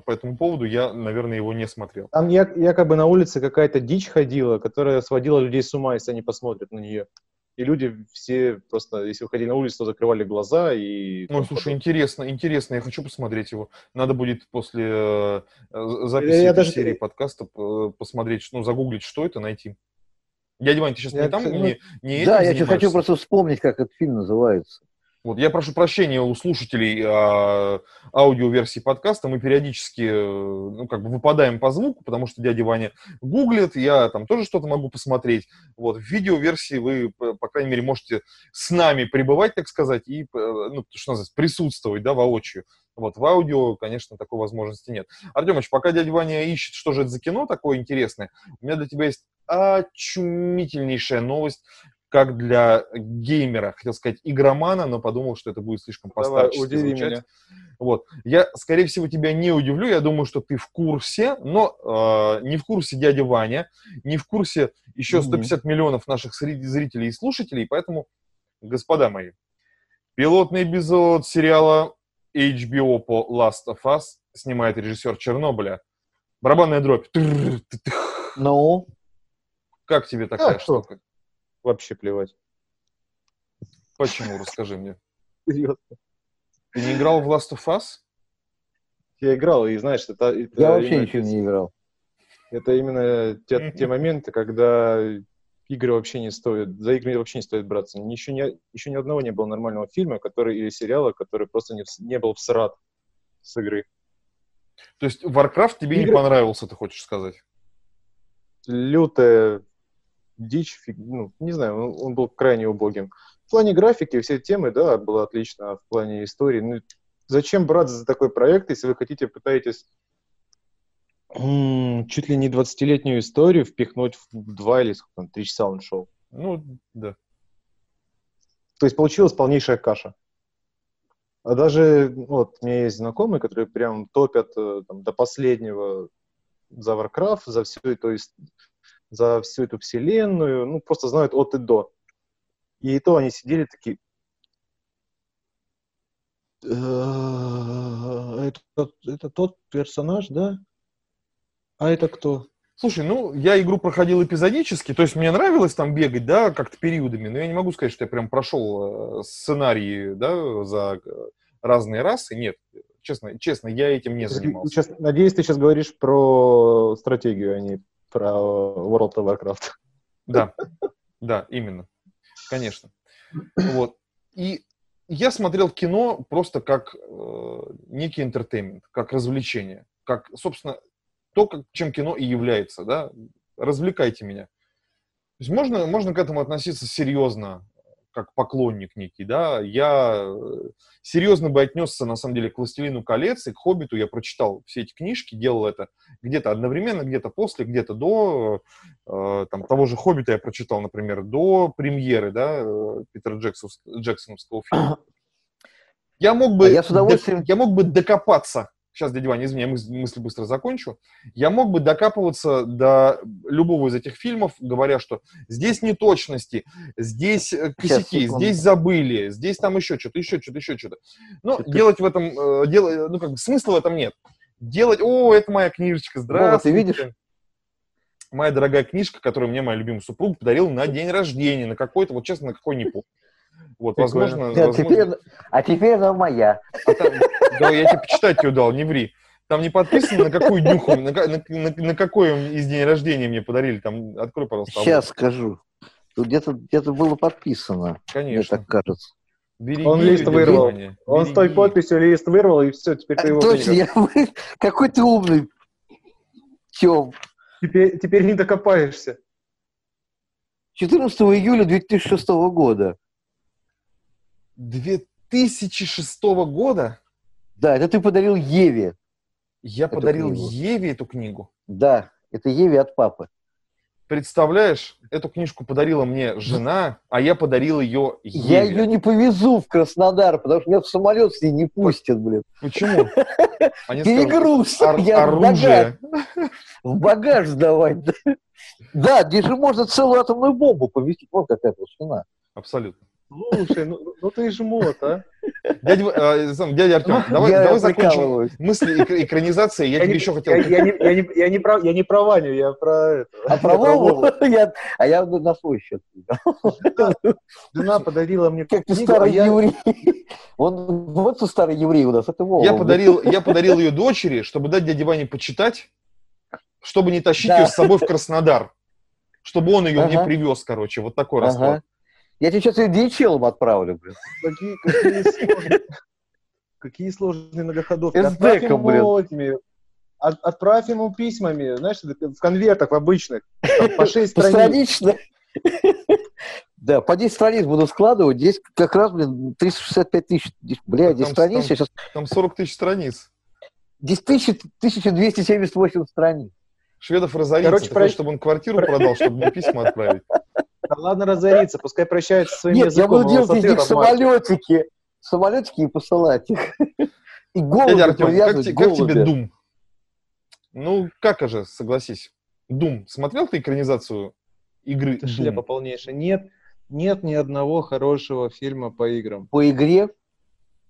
по этому поводу. Я, наверное, его не смотрел. Там я- якобы на улице какая-то дичь ходила, которая сводила людей с ума, если они посмотрят на нее. И люди все просто, если выходили на улицу, то закрывали глаза и... Ну, слушай, интересно, интересно, я хочу посмотреть его. Надо будет после э, э, записи Я этой даже- серии подкаста э, посмотреть, ну, загуглить, что это, найти. Дядя Вань, ты сейчас Я, не там, кстати, не, не Да, я сейчас хочу просто вспомнить, как этот фильм называется. Вот, я прошу прощения у слушателей а, аудиоверсии подкаста. Мы периодически, э, ну, как бы выпадаем по звуку, потому что дядя Ваня гуглит, я там тоже что-то могу посмотреть. Вот, в видеоверсии вы, по, по крайней мере, можете с нами пребывать, так сказать, и, э, ну, что называется, присутствовать, да, воочию. Вот, в аудио, конечно, такой возможности нет. Артемыч, пока дядя Ваня ищет, что же это за кино такое интересное, у меня для тебя есть очумительнейшая новость, как для геймера, хотел сказать игромана, но подумал, что это будет слишком постарчески удиви звучать. меня. Вот. Я, скорее всего, тебя не удивлю, я думаю, что ты в курсе, но э, не в курсе дядя Ваня, не в курсе еще Мгм. 150 миллионов наших зри- зрителей и слушателей, поэтому, господа мои, пилотный эпизод сериала HBO по Last of Us снимает режиссер Чернобыля. Барабанная дробь. Ну, Как тебе такая А, что? Вообще плевать. Почему? Расскажи мне. Серьезно. Ты не играл в Last of Us? Я играл, и знаешь, это, это я вообще именно- ничего не играл. Это именно те, те моменты, когда игры вообще не стоят, за игры вообще не стоит браться. Еще ни, еще ни одного не было нормального фильма, который или сериала, который просто не, не был всрат с игры. То есть Warcraft тебе не Игры- понравился, ты хочешь сказать? Лютая дичь, фиг- ну, не знаю, он, он был крайне убогим. В плане графики все темы, да, было отлично, а в плане истории, ну, зачем браться за такой проект, если вы хотите, пытаетесь м, чуть ли не 20-летнюю историю впихнуть в два или сколько там, три часа он шел. Ну, да. То есть получилась полнейшая каша. А даже ну, вот у меня есть знакомые, которые прям топят э, там, до последнего за Warcraft, за всю эту, ис- за всю эту вселенную, ну, просто знают от и до. И то они сидели такие... «Э, Это, это тот персонаж, да? А это кто? Слушай, ну, я игру проходил эпизодически, то есть мне нравилось там бегать, да, как-то периодами, но я не могу сказать, что я прям прошел э, сценарии, да, за э, разные расы. Нет, честно, честно, я этим не занимался. сейчас- надеюсь, ты сейчас говоришь про стратегию, а не про World of Warcraft. Да, да, именно, конечно. Вот. И я смотрел кино просто как э, некий интертеймент, как развлечение, как, собственно, то, как, чем кино и является, да, развлекайте меня. То есть можно, можно к этому относиться серьезно, как поклонник некий, да, я э, серьезно бы отнесся, на самом деле, к «Властелину колец» и к «Хоббиту». Я прочитал все эти книжки, делал это где-то одновременно, где-то после, где-то до, э, там, того же «Хоббита» я прочитал, например, до премьеры, да, э, Питера Джексов, Джексоновского фильма. Я мог бы, А я с удовольствием- я мог бы докопаться Сейчас, дядя Ваня, извини, я мыс- мысль быстро закончу. Я мог бы докапываться до любого из этих фильмов, говоря, что здесь неточности, здесь э, Сейчас, косяки, секунду. здесь забыли, здесь там еще что-то, еще что-то, еще что-то. Но Что-то- делать в этом, э, дел- ну, как бы смысла в этом нет. Делать, о, это моя книжечка, Вова, здравствуйте. ты видишь? Моя дорогая книжка, которую мне моя любимая супруга подарила на день рождения, на какой-то, вот честно, на какой не помню. Вот, возможно, А возможно- теперь, она- а теперь она моя. а там- да, я тебе почитать ее дал, не ври. Там не подписано, на какую днюху, на, на- на- на какой из день рождения мне подарили. Там, открой, пожалуйста. Сейчас скажу. Тут где-то где было подписано, мне Конечно. так кажется. Береги Он лист вырвал. Ваня, Он с той береги. подписью лист вырвал, и все, теперь ты А, его Точно, я... какой ты умный. Тем. Теперь, теперь не докопаешься. 14 июля 2006 года. 2006 года Да, это ты подарил Еве. я Эту подарил книгу. Еве эту книгу. Да, это Еве от папы. Представляешь, эту книжку подарила мне жена, а я подарил ее Еве. Я ее не повезу в Краснодар, потому что меня в самолет с ней не пустят, блин. Почему? Они скажут, Перегруз. «Ор- Я в багаж, оружие. в багаж сдавать. Да. Здесь же можно целую атомную бомбу поместить. Вот какая то цена. Абсолютно. Слушай, ну, ну ты жмот, а? Дядя, э, сам, дядя Артем, давай, я давай закончим мысли эк- экранизации. Я, тебе не- еще хотел... я, я не, я, не, я, не про, я не про Ваню, я про это. А про Вову? Я- А я на свой счет. Жена подарила мне Как ты а старый я- еврей. Он, вот ты старый еврей у нас, это Вова. Я подарил, я подарил ее дочери, чтобы дать дяде Ване почитать, чтобы не тащить Да. ее с собой в Краснодар. Чтобы он ее мне Ага. привез, короче. Вот такой Ага. расклад. Я тебе сейчас ее DHL отправлю, блин. Какие, какие сложные, какие сложные многоходовки. Отправь ему блин. этими- от- отправь ему письмами, знаешь, в конвертах в обычных, там, по 6 страниц. Да, по 10 страниц буду складывать. Здесь как раз, блин, 365 тысяч. Бля, 10 Там- страниц, там- сейчас... Там 40 тысяч страниц. 10 тысяч, 1278 страниц. Шведов разорится, Короче, ты про- хочешь, чтобы он квартиру продал, чтобы мне письма отправить. Да ладно разориться, пускай прощается со своим Нет, я языком. буду он делать из них самолетики. Самолетики и посылать их. И голуби Дядя Артем, как, те- как тебе. Дум? Ну, как же, согласись. Дум. Смотрел ты экранизацию игры Это Doom? шляпа полнейшая. Нет, нет ни одного хорошего фильма по играм. По игре,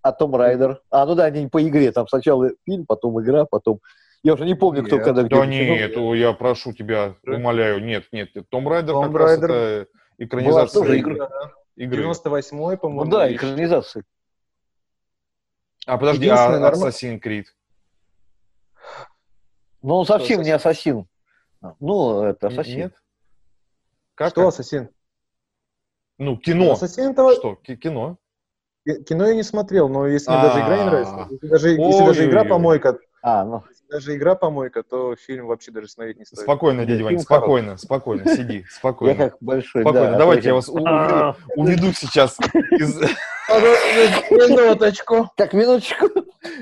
а Том Райдер. А, ну да, не по игре. Там сначала фильм, потом игра, потом... Я уже не помню, кто Нет. когда где Да нет, о, я прошу тебя, умоляю, нет, нет, Том Райдер Том как раз Райдер. это Была экранизация тоже игры. игра. игры. 98-й, Ну по-моему. да, и- экранизация. А подожди, а норма- Assassin's Creed? Но он совсем Что, не ассасин. Ну, это ассасин. Нет? Как? Что, Ассасин? Ну, кино. Ассасин того... Что, ки- кино? Кино я не смотрел, но если мне даже игра не А. нравится, если даже, если даже игра помойка, А, ну, даже игра помойка, то фильм вообще даже смотреть не стоит. Спокойно, дядя Вань, спокойно, спокойно, сиди, я спокойно. как большой, Спокойно, да. давайте я вас уведу сейчас из Минуточку. Так, минуточку.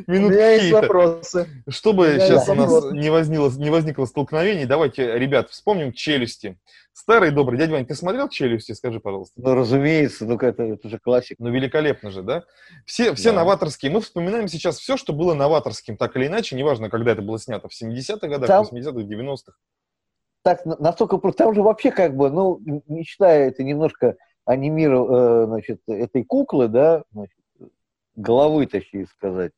У минут меня есть вопросы. Чтобы меня сейчас есть у нас не возникло, не возникло столкновений, давайте, ребят, вспомним «Челюсти». Старый добрый. Дядя Вань, ты смотрел «Челюсти»? Скажи, пожалуйста. Ну, разумеется, ну это, это же классик. Ну, великолепно же, да? Все, все Да. новаторские. Мы вспоминаем сейчас все, что было новаторским, так или иначе, неважно, когда это было снято, в 70-х годах, Там- 80-х, 90-х. Так, на- настолько просто, там же вообще как бы, ну, считая это немножко анимиров, значит, этой куклы, да, значит, головы, точнее сказать.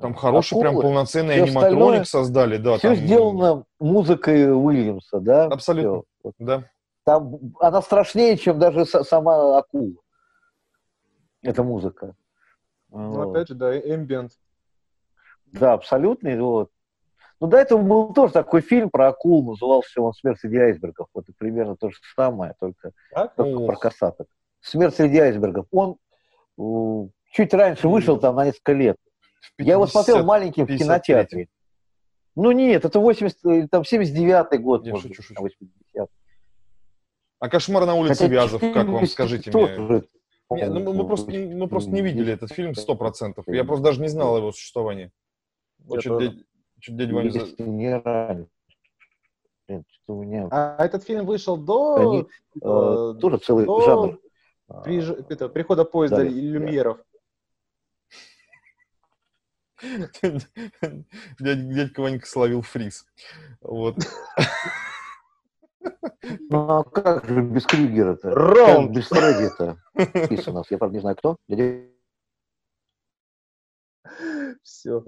Там хороший, прям Акулы. полноценный аниматроник создали, да. Все там, сделано музыкой Уильямса, да? Абсолютно. Вот Да. Там она страшнее, чем даже са- сама акула. Эта музыка. Ну, Вот. опять же, да, эмбиент. Да, абсолютно. Вот. Ну, до этого был тоже такой фильм про акул, назывался он «Смерть среди айсбергов». Вот и примерно то же самое, только, Так? только про касаток. «Смерть среди айсбергов». Он э, чуть раньше вышел, там, на несколько лет. В Я его смотрел 50 маленьким в 53-м. кинотеатре. Ну, нет, это 80, или там 79-й год, Я может шучу, быть, шучу. там 80 А «Кошмар на улице Хотя Вязов», как вам, 400 скажите мне? Не, ну, мы, мы просто, не- мы просто не видели этот фильм сто процентов. Я просто даже не знал о его существовании. Вот Я чуть дядя Ваня Если не раньше. Блин, что у меня А этот фильм вышел до Они, э, э, тоже целый до жанр. приж- это, прихода поезда Да, люмьеров. Дядь- Дядька Ванька словил фриз. Вот. Ну а как же без Крюгера-то? Как Раунд. без Фредди-то? Нас. Я, правда, не знаю, кто. Дядя Все.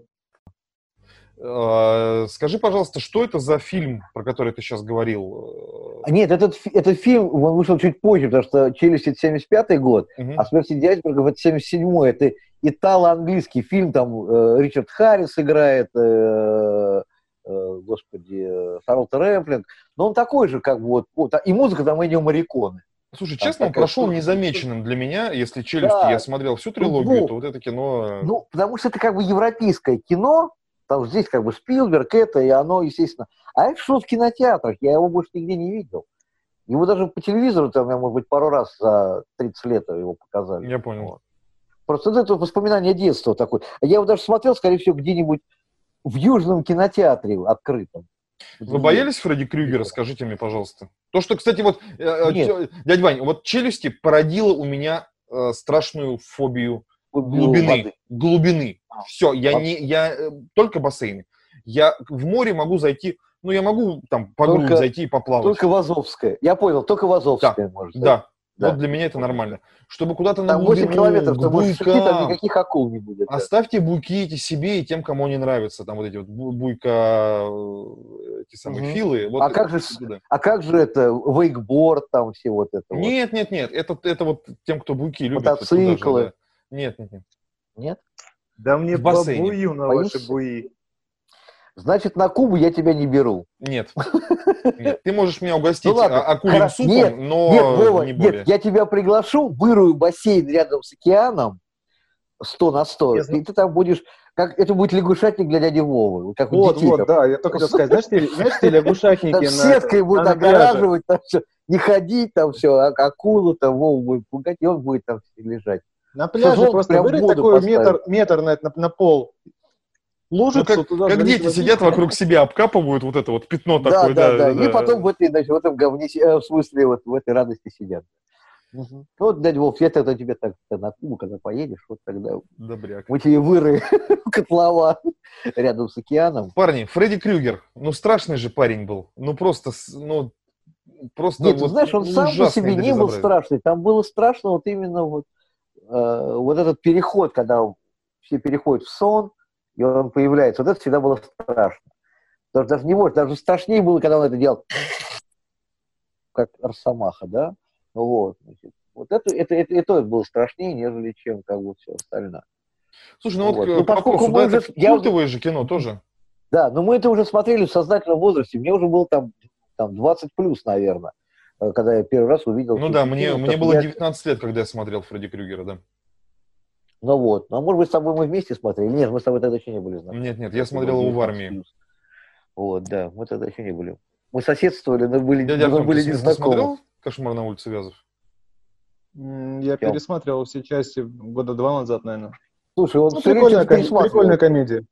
А, Скажи, пожалуйста, что это за фильм, про который ты сейчас говорил? А Нет, этот, этот фильм он вышел чуть позже, потому что «Челюсть» — это 75-й год, Мгм. а «Смерть среди айсбергов» — это 77-й. Это итало-английский фильм, там э, Ричард Харрис играет, э, э, господи, э, Шарлотта Рэмплинг. Но он такой же, как бы вот, и музыка там Энио Морриконе. Слушай, Там честно, он прошел штука. незамеченным для меня. Если «Челюсти» Да. я смотрел всю трилогию, Ну, то вот это кино... Ну, потому что это как бы европейское кино, там здесь как бы Спилберг это, и оно, естественно. А это шло в кинотеатрах, я его больше нигде не видел. Его даже по телевизору, там, я, может быть, пару раз за 30 лет его показали. Я понял. Вот. Просто это воспоминание детства такое. Я его даже смотрел, скорее всего, где-нибудь в Южном кинотеатре открытом. Вы боялись Фредди Крюгера, скажите мне, пожалуйста. То, что, кстати, вот, э, э, Нет. дядя Вань, вот «Челюсти» породило у меня э, страшную фобию глубины. воды. Глубины. А. Все, я не, я э, только бассейны. Я в море могу зайти, ну, я могу там по грудь Только- зайти и поплавать. Только в Азовское. Я понял, только в Азовское может. Да, Да. вот для меня это нормально. Чтобы куда-то на Там 8 глубину, километров, к идти, там никаких акул не будет. да. Оставьте буйки эти себе и тем, кому они нравятся. Там вот эти вот бу- буйка, э, эти самые Мгм. филы. Вот А это как же туда. А как же это, вейкборд, там все вот это вот? Нет, нет, нет. Это, это вот тем, кто буйки любит. Мотоциклы. да. Нет, нет, нет. Нет? Да мне В бассейне. бабую на Боишься? ваши буи. Значит, на Кубу я тебя не беру. Нет. Нет. Ты можешь меня угостить Ну ладно, а- акульим хорошо. супом, Нет, но нет, Вова, не более. нет, я тебя приглашу, вырую бассейн рядом с океаном, 100 на 100, Я и ты там будешь, как это будет лягушатник для дяди Вовы, как у Вот, детей вот, там. да, я только хотел сказать, знаешь, те, знаешь, те лягушатники Там на, сеткой будет на огораживать, там все, не ходить, там все, а акулу там Вову будет пугать, и он будет там лежать. На пляже Шезлонг просто вырыть такой метр, метр на, на, на пол. Ну, Лужицу как, туда как дети водичкой. сидят вокруг себя, обкапывают вот это вот пятно Да, такое. да, да, и потом в, этой, значит, в этом говне, э, в смысле, вот в этой радости сидят. Ну, вот, дядя Вов, я тогда тебе так на Кубу, когда поедешь, вот тогда Добряк. мы тебе выроем котлован рядом с океаном. Парни, Фредди Крюгер, ну страшный же парень был. Ну просто, ну просто Нет, вот знаешь, он сам по себе не был страшный. Там было страшно вот именно вот, вот этот переход, когда все переходят в сон, и он появляется. Вот это всегда было страшно. Даже, даже не может, даже страшнее было, когда он это делал, как Росомаха, да? Вот, значит, вот это, это, это, это было страшнее, нежели чем как бы все остальное. Слушай, ну вот, Вот. к- Ну, поскольку мы уже- это я культовое же кино тоже. Да, но мы это уже смотрели в сознательном возрасте. Мне уже было там, там 20 плюс, наверное, э, когда я первый раз увидел. Ну да, мне, фильмы. мне было я- 19 лет, когда я смотрел Фредди Крюгера, да. Ну вот. Ну, а может быть, с тобой мы вместе смотрели? Нет, мы с тобой тогда еще не были знакомы. Нет, нет, я смотрел его в 19 армии. Вот, да, мы тогда еще не были. Мы соседствовали, но были, Дядя но Артем, были ты, не с- ты смотрел «Кошмар на улице Вязов»? Я Чё? пересматривал все части года два назад, наверное. Слушай, он Ну, прикольная, ком- пересматривал. прикольная комедия.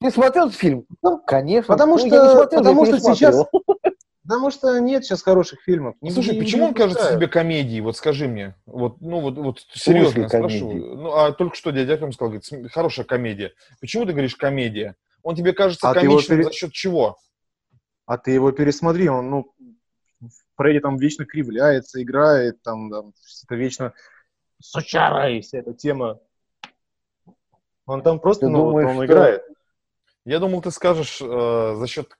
Ты смотрел этот фильм? Ну, конечно. Потому Ну, что- я не смотрел, я потому что пересматривал. Потому что нет сейчас хороших фильмов. Не- Слушай, не- почему не он кажется тебе комедией? Вот скажи мне. Вот, ну вот, вот серьезно спрашиваю. комедией? Ну, а только что дядя Артем сказал, говорит, «См- хорошая комедия. Почему ты говоришь комедия? Он тебе кажется А комичным пере- за счет чего? А ты его пересмотри, он, ну, Фредди там вечно кривляется, играет, там, там это вечно сучара и вся эта тема. Он там просто, Ты ну, вот думаешь, он что- играет. Я думал, ты скажешь э, за счет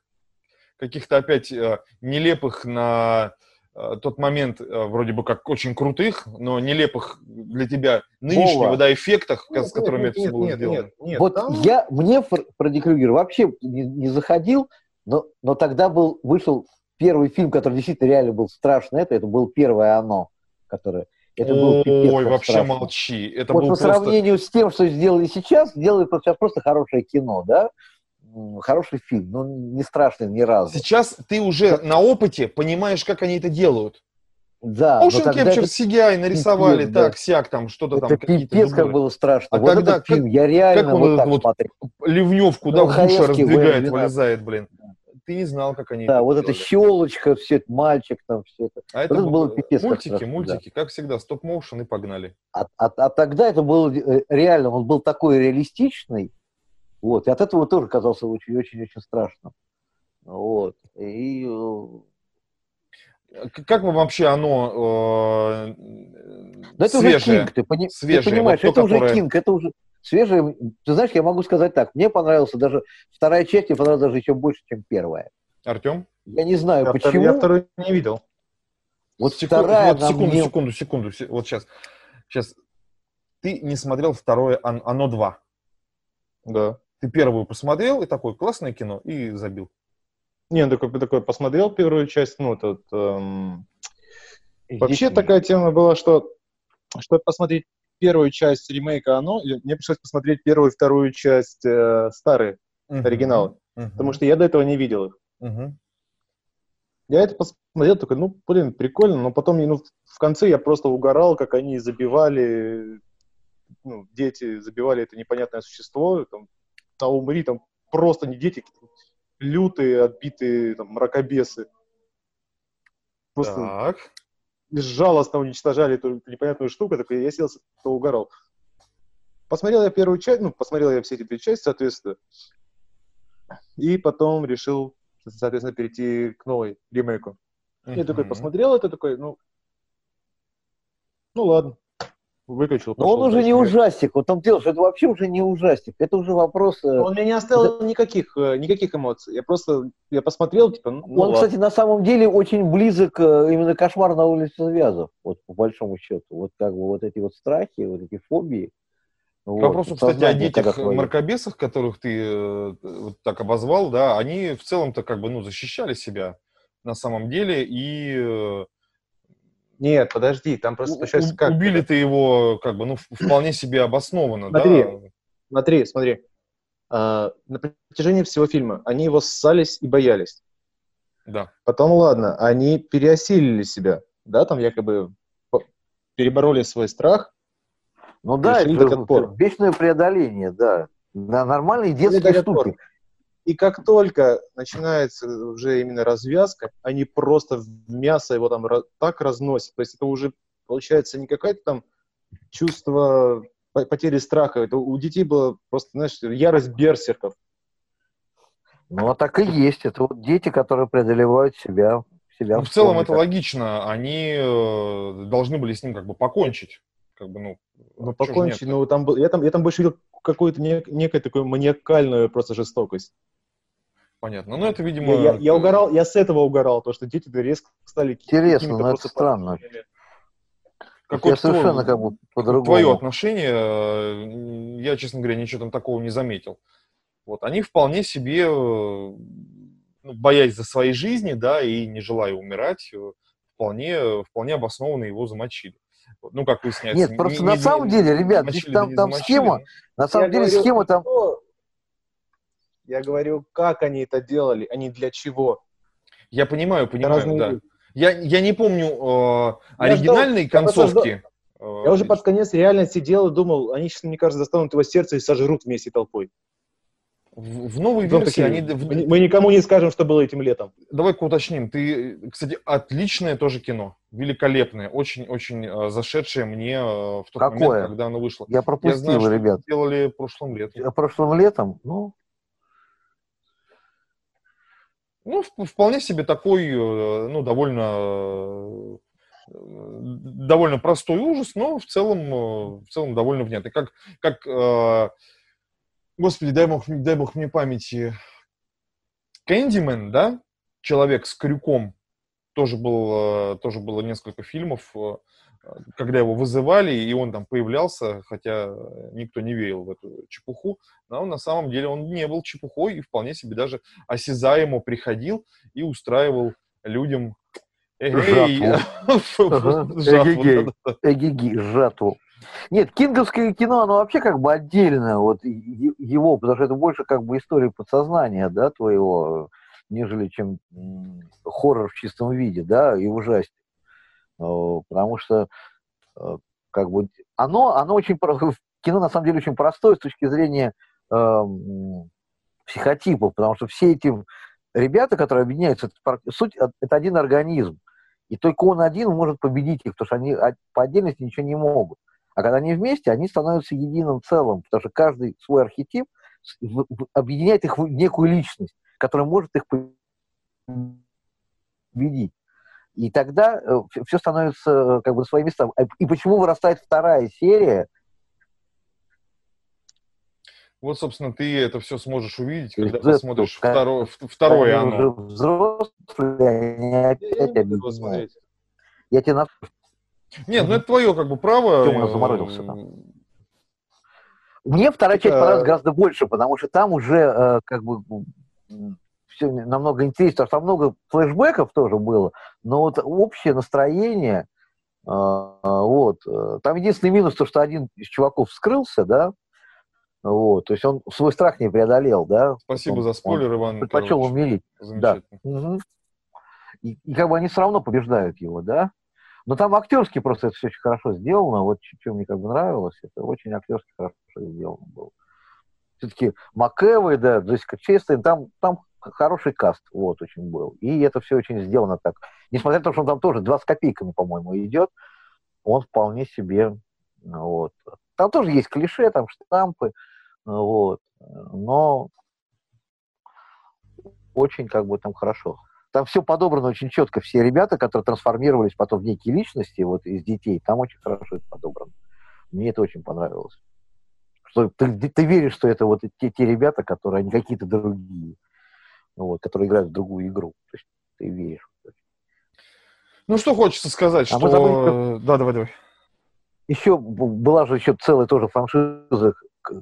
каких-то опять э, нелепых на э, тот момент, э, вроде бы как очень крутых, но нелепых для тебя нынешнего, Вова. да, эффектах, Нет, с которыми нет, это все нет, было нет, сделано. нет, нет, вот там- я, мне Фр- Фредди Крюгер вообще не, не заходил, но, но тогда был, вышел первый фильм, который действительно реально был страшный. Это, это был первое «Оно», которое... Это был пипец Ой, вообще страшно. молчи. Это вот был по просто... сравнению с тем, что сделали сейчас, делают сейчас просто хорошее кино, да? Хороший фильм, но не страшный ни разу. Сейчас ты уже на опыте понимаешь, как они это делают. Да, Motion Capture CGI нарисовали, пипец, да. так, сяк, там, что-то там, это пипец как было страшно. А вот когда- этот фильм я реально он вот так вот смотрел. Ливневку, да, в Михаевский, раздвигает, вылезает, блин. Ты не знал, как они Да, вот эта щелочка, все это мальчик там, все это. А это было пипец как Мультики, страшно, мультики, как всегда, стоп-моушен и погнали. А, а- а тогда это было э, реально, он был такой реалистичный, вот, и от этого тоже казался очень-очень-очень страшным. Вот. И э, Как вам вообще оно э, Да это уже? Кинг, ты, пони- ты Свежее, понимаешь, вот то, это уже которое- Кинг, это уже свежее. Ты знаешь, я могу сказать так, мне понравился даже, вторая часть мне понравилась даже еще больше, чем первая. Артем? Я не знаю, Я, втор- почему. я второй не видел. Вот Секу- вторая вот секунду, мне- секунду, секунду, се- вот сейчас. Сейчас. Ты не смотрел второе «Ан- «Оно 2». Да. Ты первую посмотрел, и такое классное кино, и забил. Не, ну, такой, такой посмотрел первую часть, ну, тут, эм, Вообще Идите. такая тема была, что чтобы посмотреть первую часть ремейка «Оно», мне пришлось посмотреть первую и вторую часть э, старые, Мгм. оригиналы, Мгм. потому что я до этого не видел их. Мгм. Я это посмотрел, такой, ну, блин, прикольно, но потом ну, в конце я просто угорал, как они забивали, ну, дети забивали это непонятное существо, там, а умри, там просто не дети, лютые, отбитые, там, мракобесы. Просто Так. безжалостно уничтожали эту непонятную штуку, такой я сел, то угорал. Посмотрел я первую часть, ну, посмотрел я все эти две части, соответственно, и потом решил, соответственно, перейти к новой ремейку. Я такой посмотрел это, такой, ну, ну ладно, выключил. Но он уже не ужастик. Вот там дело, что это вообще уже не ужастик. Это уже вопрос... э, Он мне не оставил никаких, э, никаких эмоций. Я просто, я посмотрел, типа, ну, он, ладно. кстати, на самом деле очень близок э, именно кошмар на улице Вязов, вот по большому счету. Вот как бы вот эти вот страхи, вот эти фобии. К вот, вопросу, кстати, о детях мракобесах, которых ты э, вот так обозвал, да, они в целом-то как бы, ну, защищали себя на самом деле, и э, Нет, подожди, там просто получается как? убили ты его как бы, ну, вполне себе обоснованно, Смотри. да. Смотри, смотри. А, на протяжении всего фильма они его ссались и боялись. Да. Потом, ладно, они переосилили себя, да, там якобы перебороли свой страх. Ну да, это отпор. вечное преодоление, да. Да, нормальные детские штуки. И как только начинается уже именно развязка, они просто в мясо его там так разносят. То есть это уже получается не какое-то там чувство по- потери страха. Это у детей было просто, знаешь, ярость берсерков. Ну, а так и есть. Это вот дети, которые преодолевают себя. себя Ну, в целом это логично. Они э, должны были с ним как бы покончить. Как бы, ну, Ну, покончить, ну, там был, я там, я там больше видел какую-то не- некую такую маниакальную просто жестокость. Понятно. Ну, это, видимо... Я, я- я угорал, я с этого угорал, то, что дети резко стали Интересно, но это просто странно. Какое Я совершенно как бы по-другому. Твое отношение, э, я, честно говоря, ничего там такого не заметил. Вот, они вполне себе, э, ну, боясь за своей жизни, да, и не желая умирать, э, вполне, вполне обоснованно его замочили. Вот, Ну, как выясняется. Нет, просто на самом деле, ребят, замочили, там- да не там замочили, схема. ну. На самом Я деле говорю, схема там... что? Я говорю, как они это делали, а не для чего. Я понимаю, понимаю, разные да. Я, я не помню э, Я оригинальной я концовки. Я уже под конец реально сидел и думал, они сейчас, мне кажется, достанут его сердце и сожрут вместе толпой. В, в новой Потом версии такие, они... в- мы, никому не скажем, что было этим летом. Давай-ка уточним. Ты, кстати, отличное тоже кино. Великолепное. Очень-очень э, зашедшее мне э, в тот Какое? момент, когда оно вышло. Я Я пропустил, знаю, что ребят. делали прошлым летом. А Прошлым летом, ну, Ну, вполне себе такой, э, ну, довольно э, довольно простой ужас, но в целом, э, в целом довольно внятный. Как, как э, господи, дай бог, дай бог мне памяти, Кэндимен, да, человек с крюком, тоже, был, тоже было несколько фильмов, когда его вызывали, и он там появлялся, хотя никто не верил в эту чепуху, но на самом деле он не был чепухой и вполне себе даже осязаемо приходил и устраивал людям Эгегей. жатву. Нет, кинговское кино, оно вообще как бы отдельное вот его, потому что это больше как бы история подсознания, да, твоего, нежели чем хоррор в чистом виде, да, и ужастик. Э, потому что э, как бы оно, оно очень кино на самом деле очень простое с точки зрения э, психотипов, потому что все эти ребята, которые объединяются, это, суть это один организм. И только он один может победить их, потому что они по отдельности ничего не могут. А когда они вместе, они становятся единым целым, потому что каждый свой архетип объединяет их в некую личность, которая может их победить. И тогда э, все становится э, как бы на свои места. И почему вырастает вторая серия? Вот, собственно, ты это все сможешь увидеть, когда это, посмотришь как, второе, второе оно. Уже взрослые, они опять объединяют. Я тебе на... Нет, ну это твое как бы право. Тёма заморозился там. Мне вторая часть понравилась гораздо больше, потому что там уже э, как бы все намного интереснее, потому что там много флешбеков тоже было, но вот общее настроение, э, вот, э, там единственный минус, то, что один из чуваков вскрылся, да, вот, то есть он свой страх не преодолел, да. Спасибо он, за спойлер, Иван. Предпочел умереть. Да. Угу. И, и как бы они все равно побеждают его, да. Но там актерски просто это все очень хорошо сделано. Вот что мне как бы нравилось, это очень актерски хорошо сделано было. Все-таки МакЭвой, да, Джессика Честейн, там, там хороший каст, вот, очень был. И это все очень сделано так. Несмотря на то, что он там тоже два с копейками, по-моему, идет, он вполне себе, вот. Там тоже есть клише, там штампы, вот, но очень как бы там хорошо. Там все подобрано очень четко. Все ребята, которые трансформировались потом в некие личности, вот из детей, там очень хорошо это подобрано. Мне это очень понравилось. Что ты, ты веришь, что это вот те, те ребята, которые они какие-то другие, вот, которые играют в другую игру. То есть ты веришь. Ну, что хочется сказать, а что... Забыли... Да, давай, давай. Еще была же еще целая тоже франшиза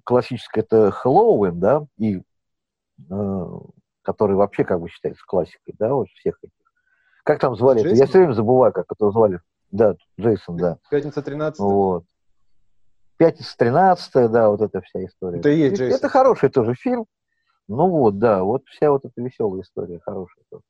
классическая, это Хэллоуин, да, и э, который вообще как бы считается классикой, да, вот всех этих. Как там звали Джейсон? это? Я все время забываю, как это звали. Да, Джейсон, да. Пятница 13 Вот. Пятница 13 да, вот эта вся история. Это и есть Джейсон. Это хороший тоже фильм. Ну вот, да, вот вся вот эта веселая история хорошая тоже.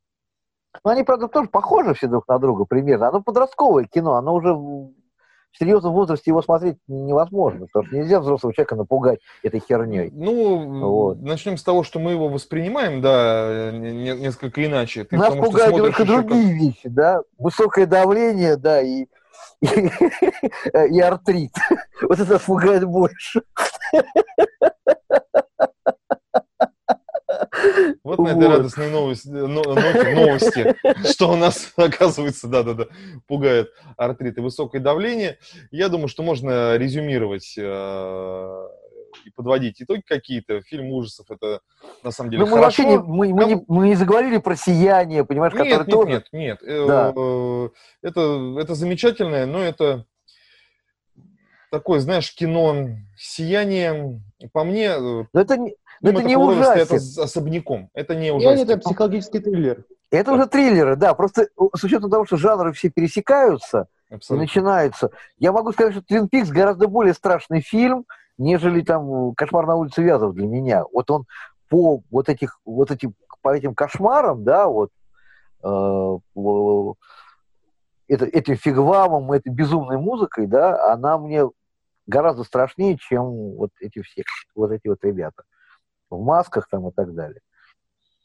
Ну, они, правда, тоже похожи все друг на друга примерно. Оно подростковое кино, оно уже в серьезном возрасте его смотреть невозможно, потому что нельзя взрослого человека напугать этой херней. Ну, вот. начнем с того, что мы его воспринимаем, да, не, несколько иначе. Ты, Нас пугают немножко другие как... вещи, да, высокое давление, да, и, и, и артрит. Вот это пугает больше. Вот на этой радостной новости, новости, что у нас, оказывается, да-да-да, пугает артрит и высокое давление. Я думаю, что можно резюмировать э, и подводить итоги какие-то. Фильм ужасов это на самом деле ну, мы хорошо. Вообще не, мы, мы, не, мы не заговорили про сияние, понимаешь, нет, которое нет, тоже... Нет, нет, нет. Да. Э, это, это замечательное, но это такое, знаешь, кино сияние. По мне... Э, но это, но это не ужастик. Это особняком. Это не ужастик. Это психологический триллер. Это уже триллеры, да. Просто с учетом того, что жанры все пересекаются Абсолютно. и начинаются. Я могу сказать, что Твин Пикс гораздо более страшный фильм, нежели там «Кошмар на улице Вязов» для меня. Вот он по вот этих вот этим по этим кошмарам, да, вот э, это, этим фигвамом, этой безумной музыкой, да, она мне гораздо страшнее, чем вот эти все, вот эти вот ребята в масках там и так далее.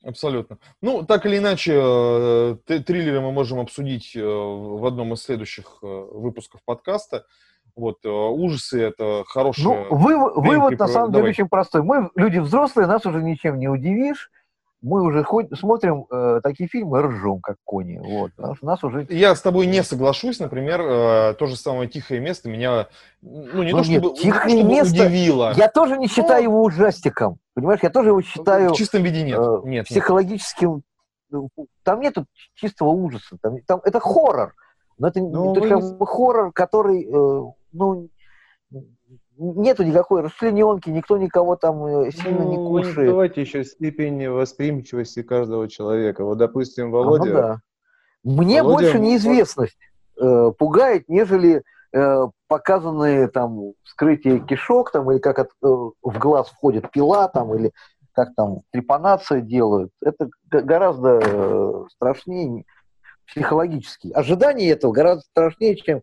Абсолютно. Ну, так или иначе, э, триллеры мы можем обсудить э, в одном из следующих э, выпусков подкаста. Вот, ужасы это хороший. Ну, вывод, вывод на самом Давай. деле очень простой. Мы люди взрослые, нас уже ничем не удивишь мы уже хоть, смотрим э, такие фильмы ржем, как кони. Вот, нас уже... Я с тобой не соглашусь, например, э, то же самое «Тихое место» меня, ну, не ну, то, нет, чтобы, тихое чтобы место, удивило. Я тоже не считаю ну, его ужастиком, понимаешь? Я тоже его считаю... В чистом виде нет. Э, нет психологическим... Нет. Там нету чистого ужаса, там, там это хоррор. Но это, ну, это вы... хоррор, который, э, ну, нету никакой расчлененки, никто никого там э, сильно ну, не кушает. Давайте еще степень восприимчивости каждого человека. Вот, допустим, Володя... А, ну, да. Мне Володя... больше неизвестность э, пугает, нежели э, показанные там вскрытие кишок, там, или как от, э, в глаз входит пила, там, или как там трепанация делают. Это гораздо э, страшнее. психологически. Ожидание этого гораздо страшнее, чем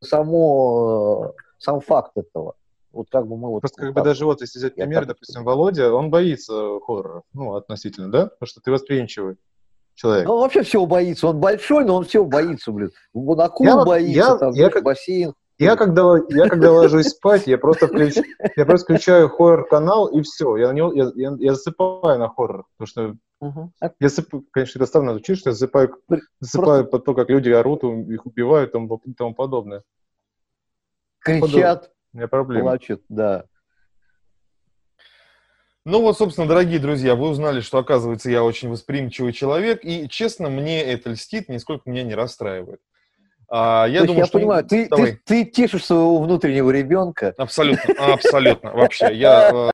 само, сам факт этого. Вот как бы мы вот... Просто как бы даже вот, если взять пример, допустим, Володя, он боится хоррора, ну, относительно, да? Потому что ты восприимчивый человек. Ну, он вообще всего боится. Он большой, но он всего боится, блин. Он акул я, боится, я, там, я, бассейн. Я когда, я когда ложусь спать, я просто, включ, я просто включаю хоррор-канал, и все. Я, на него, я, я, я засыпаю на хоррор. Потому что угу. я засыпаю, конечно, это странно звучит, что я засыпаю, засыпаю просто... под то, как люди орут, их убивают и тому, тому подобное. Кричат, плачут, да. Ну вот, собственно, дорогие друзья, вы узнали, что, оказывается, я очень восприимчивый человек, и, честно, мне это льстит, нисколько меня не расстраивает. А, я думаю, я что... понимаю, ты, ты, ты тешишь своего внутреннего ребенка. Абсолютно, абсолютно, вообще. Я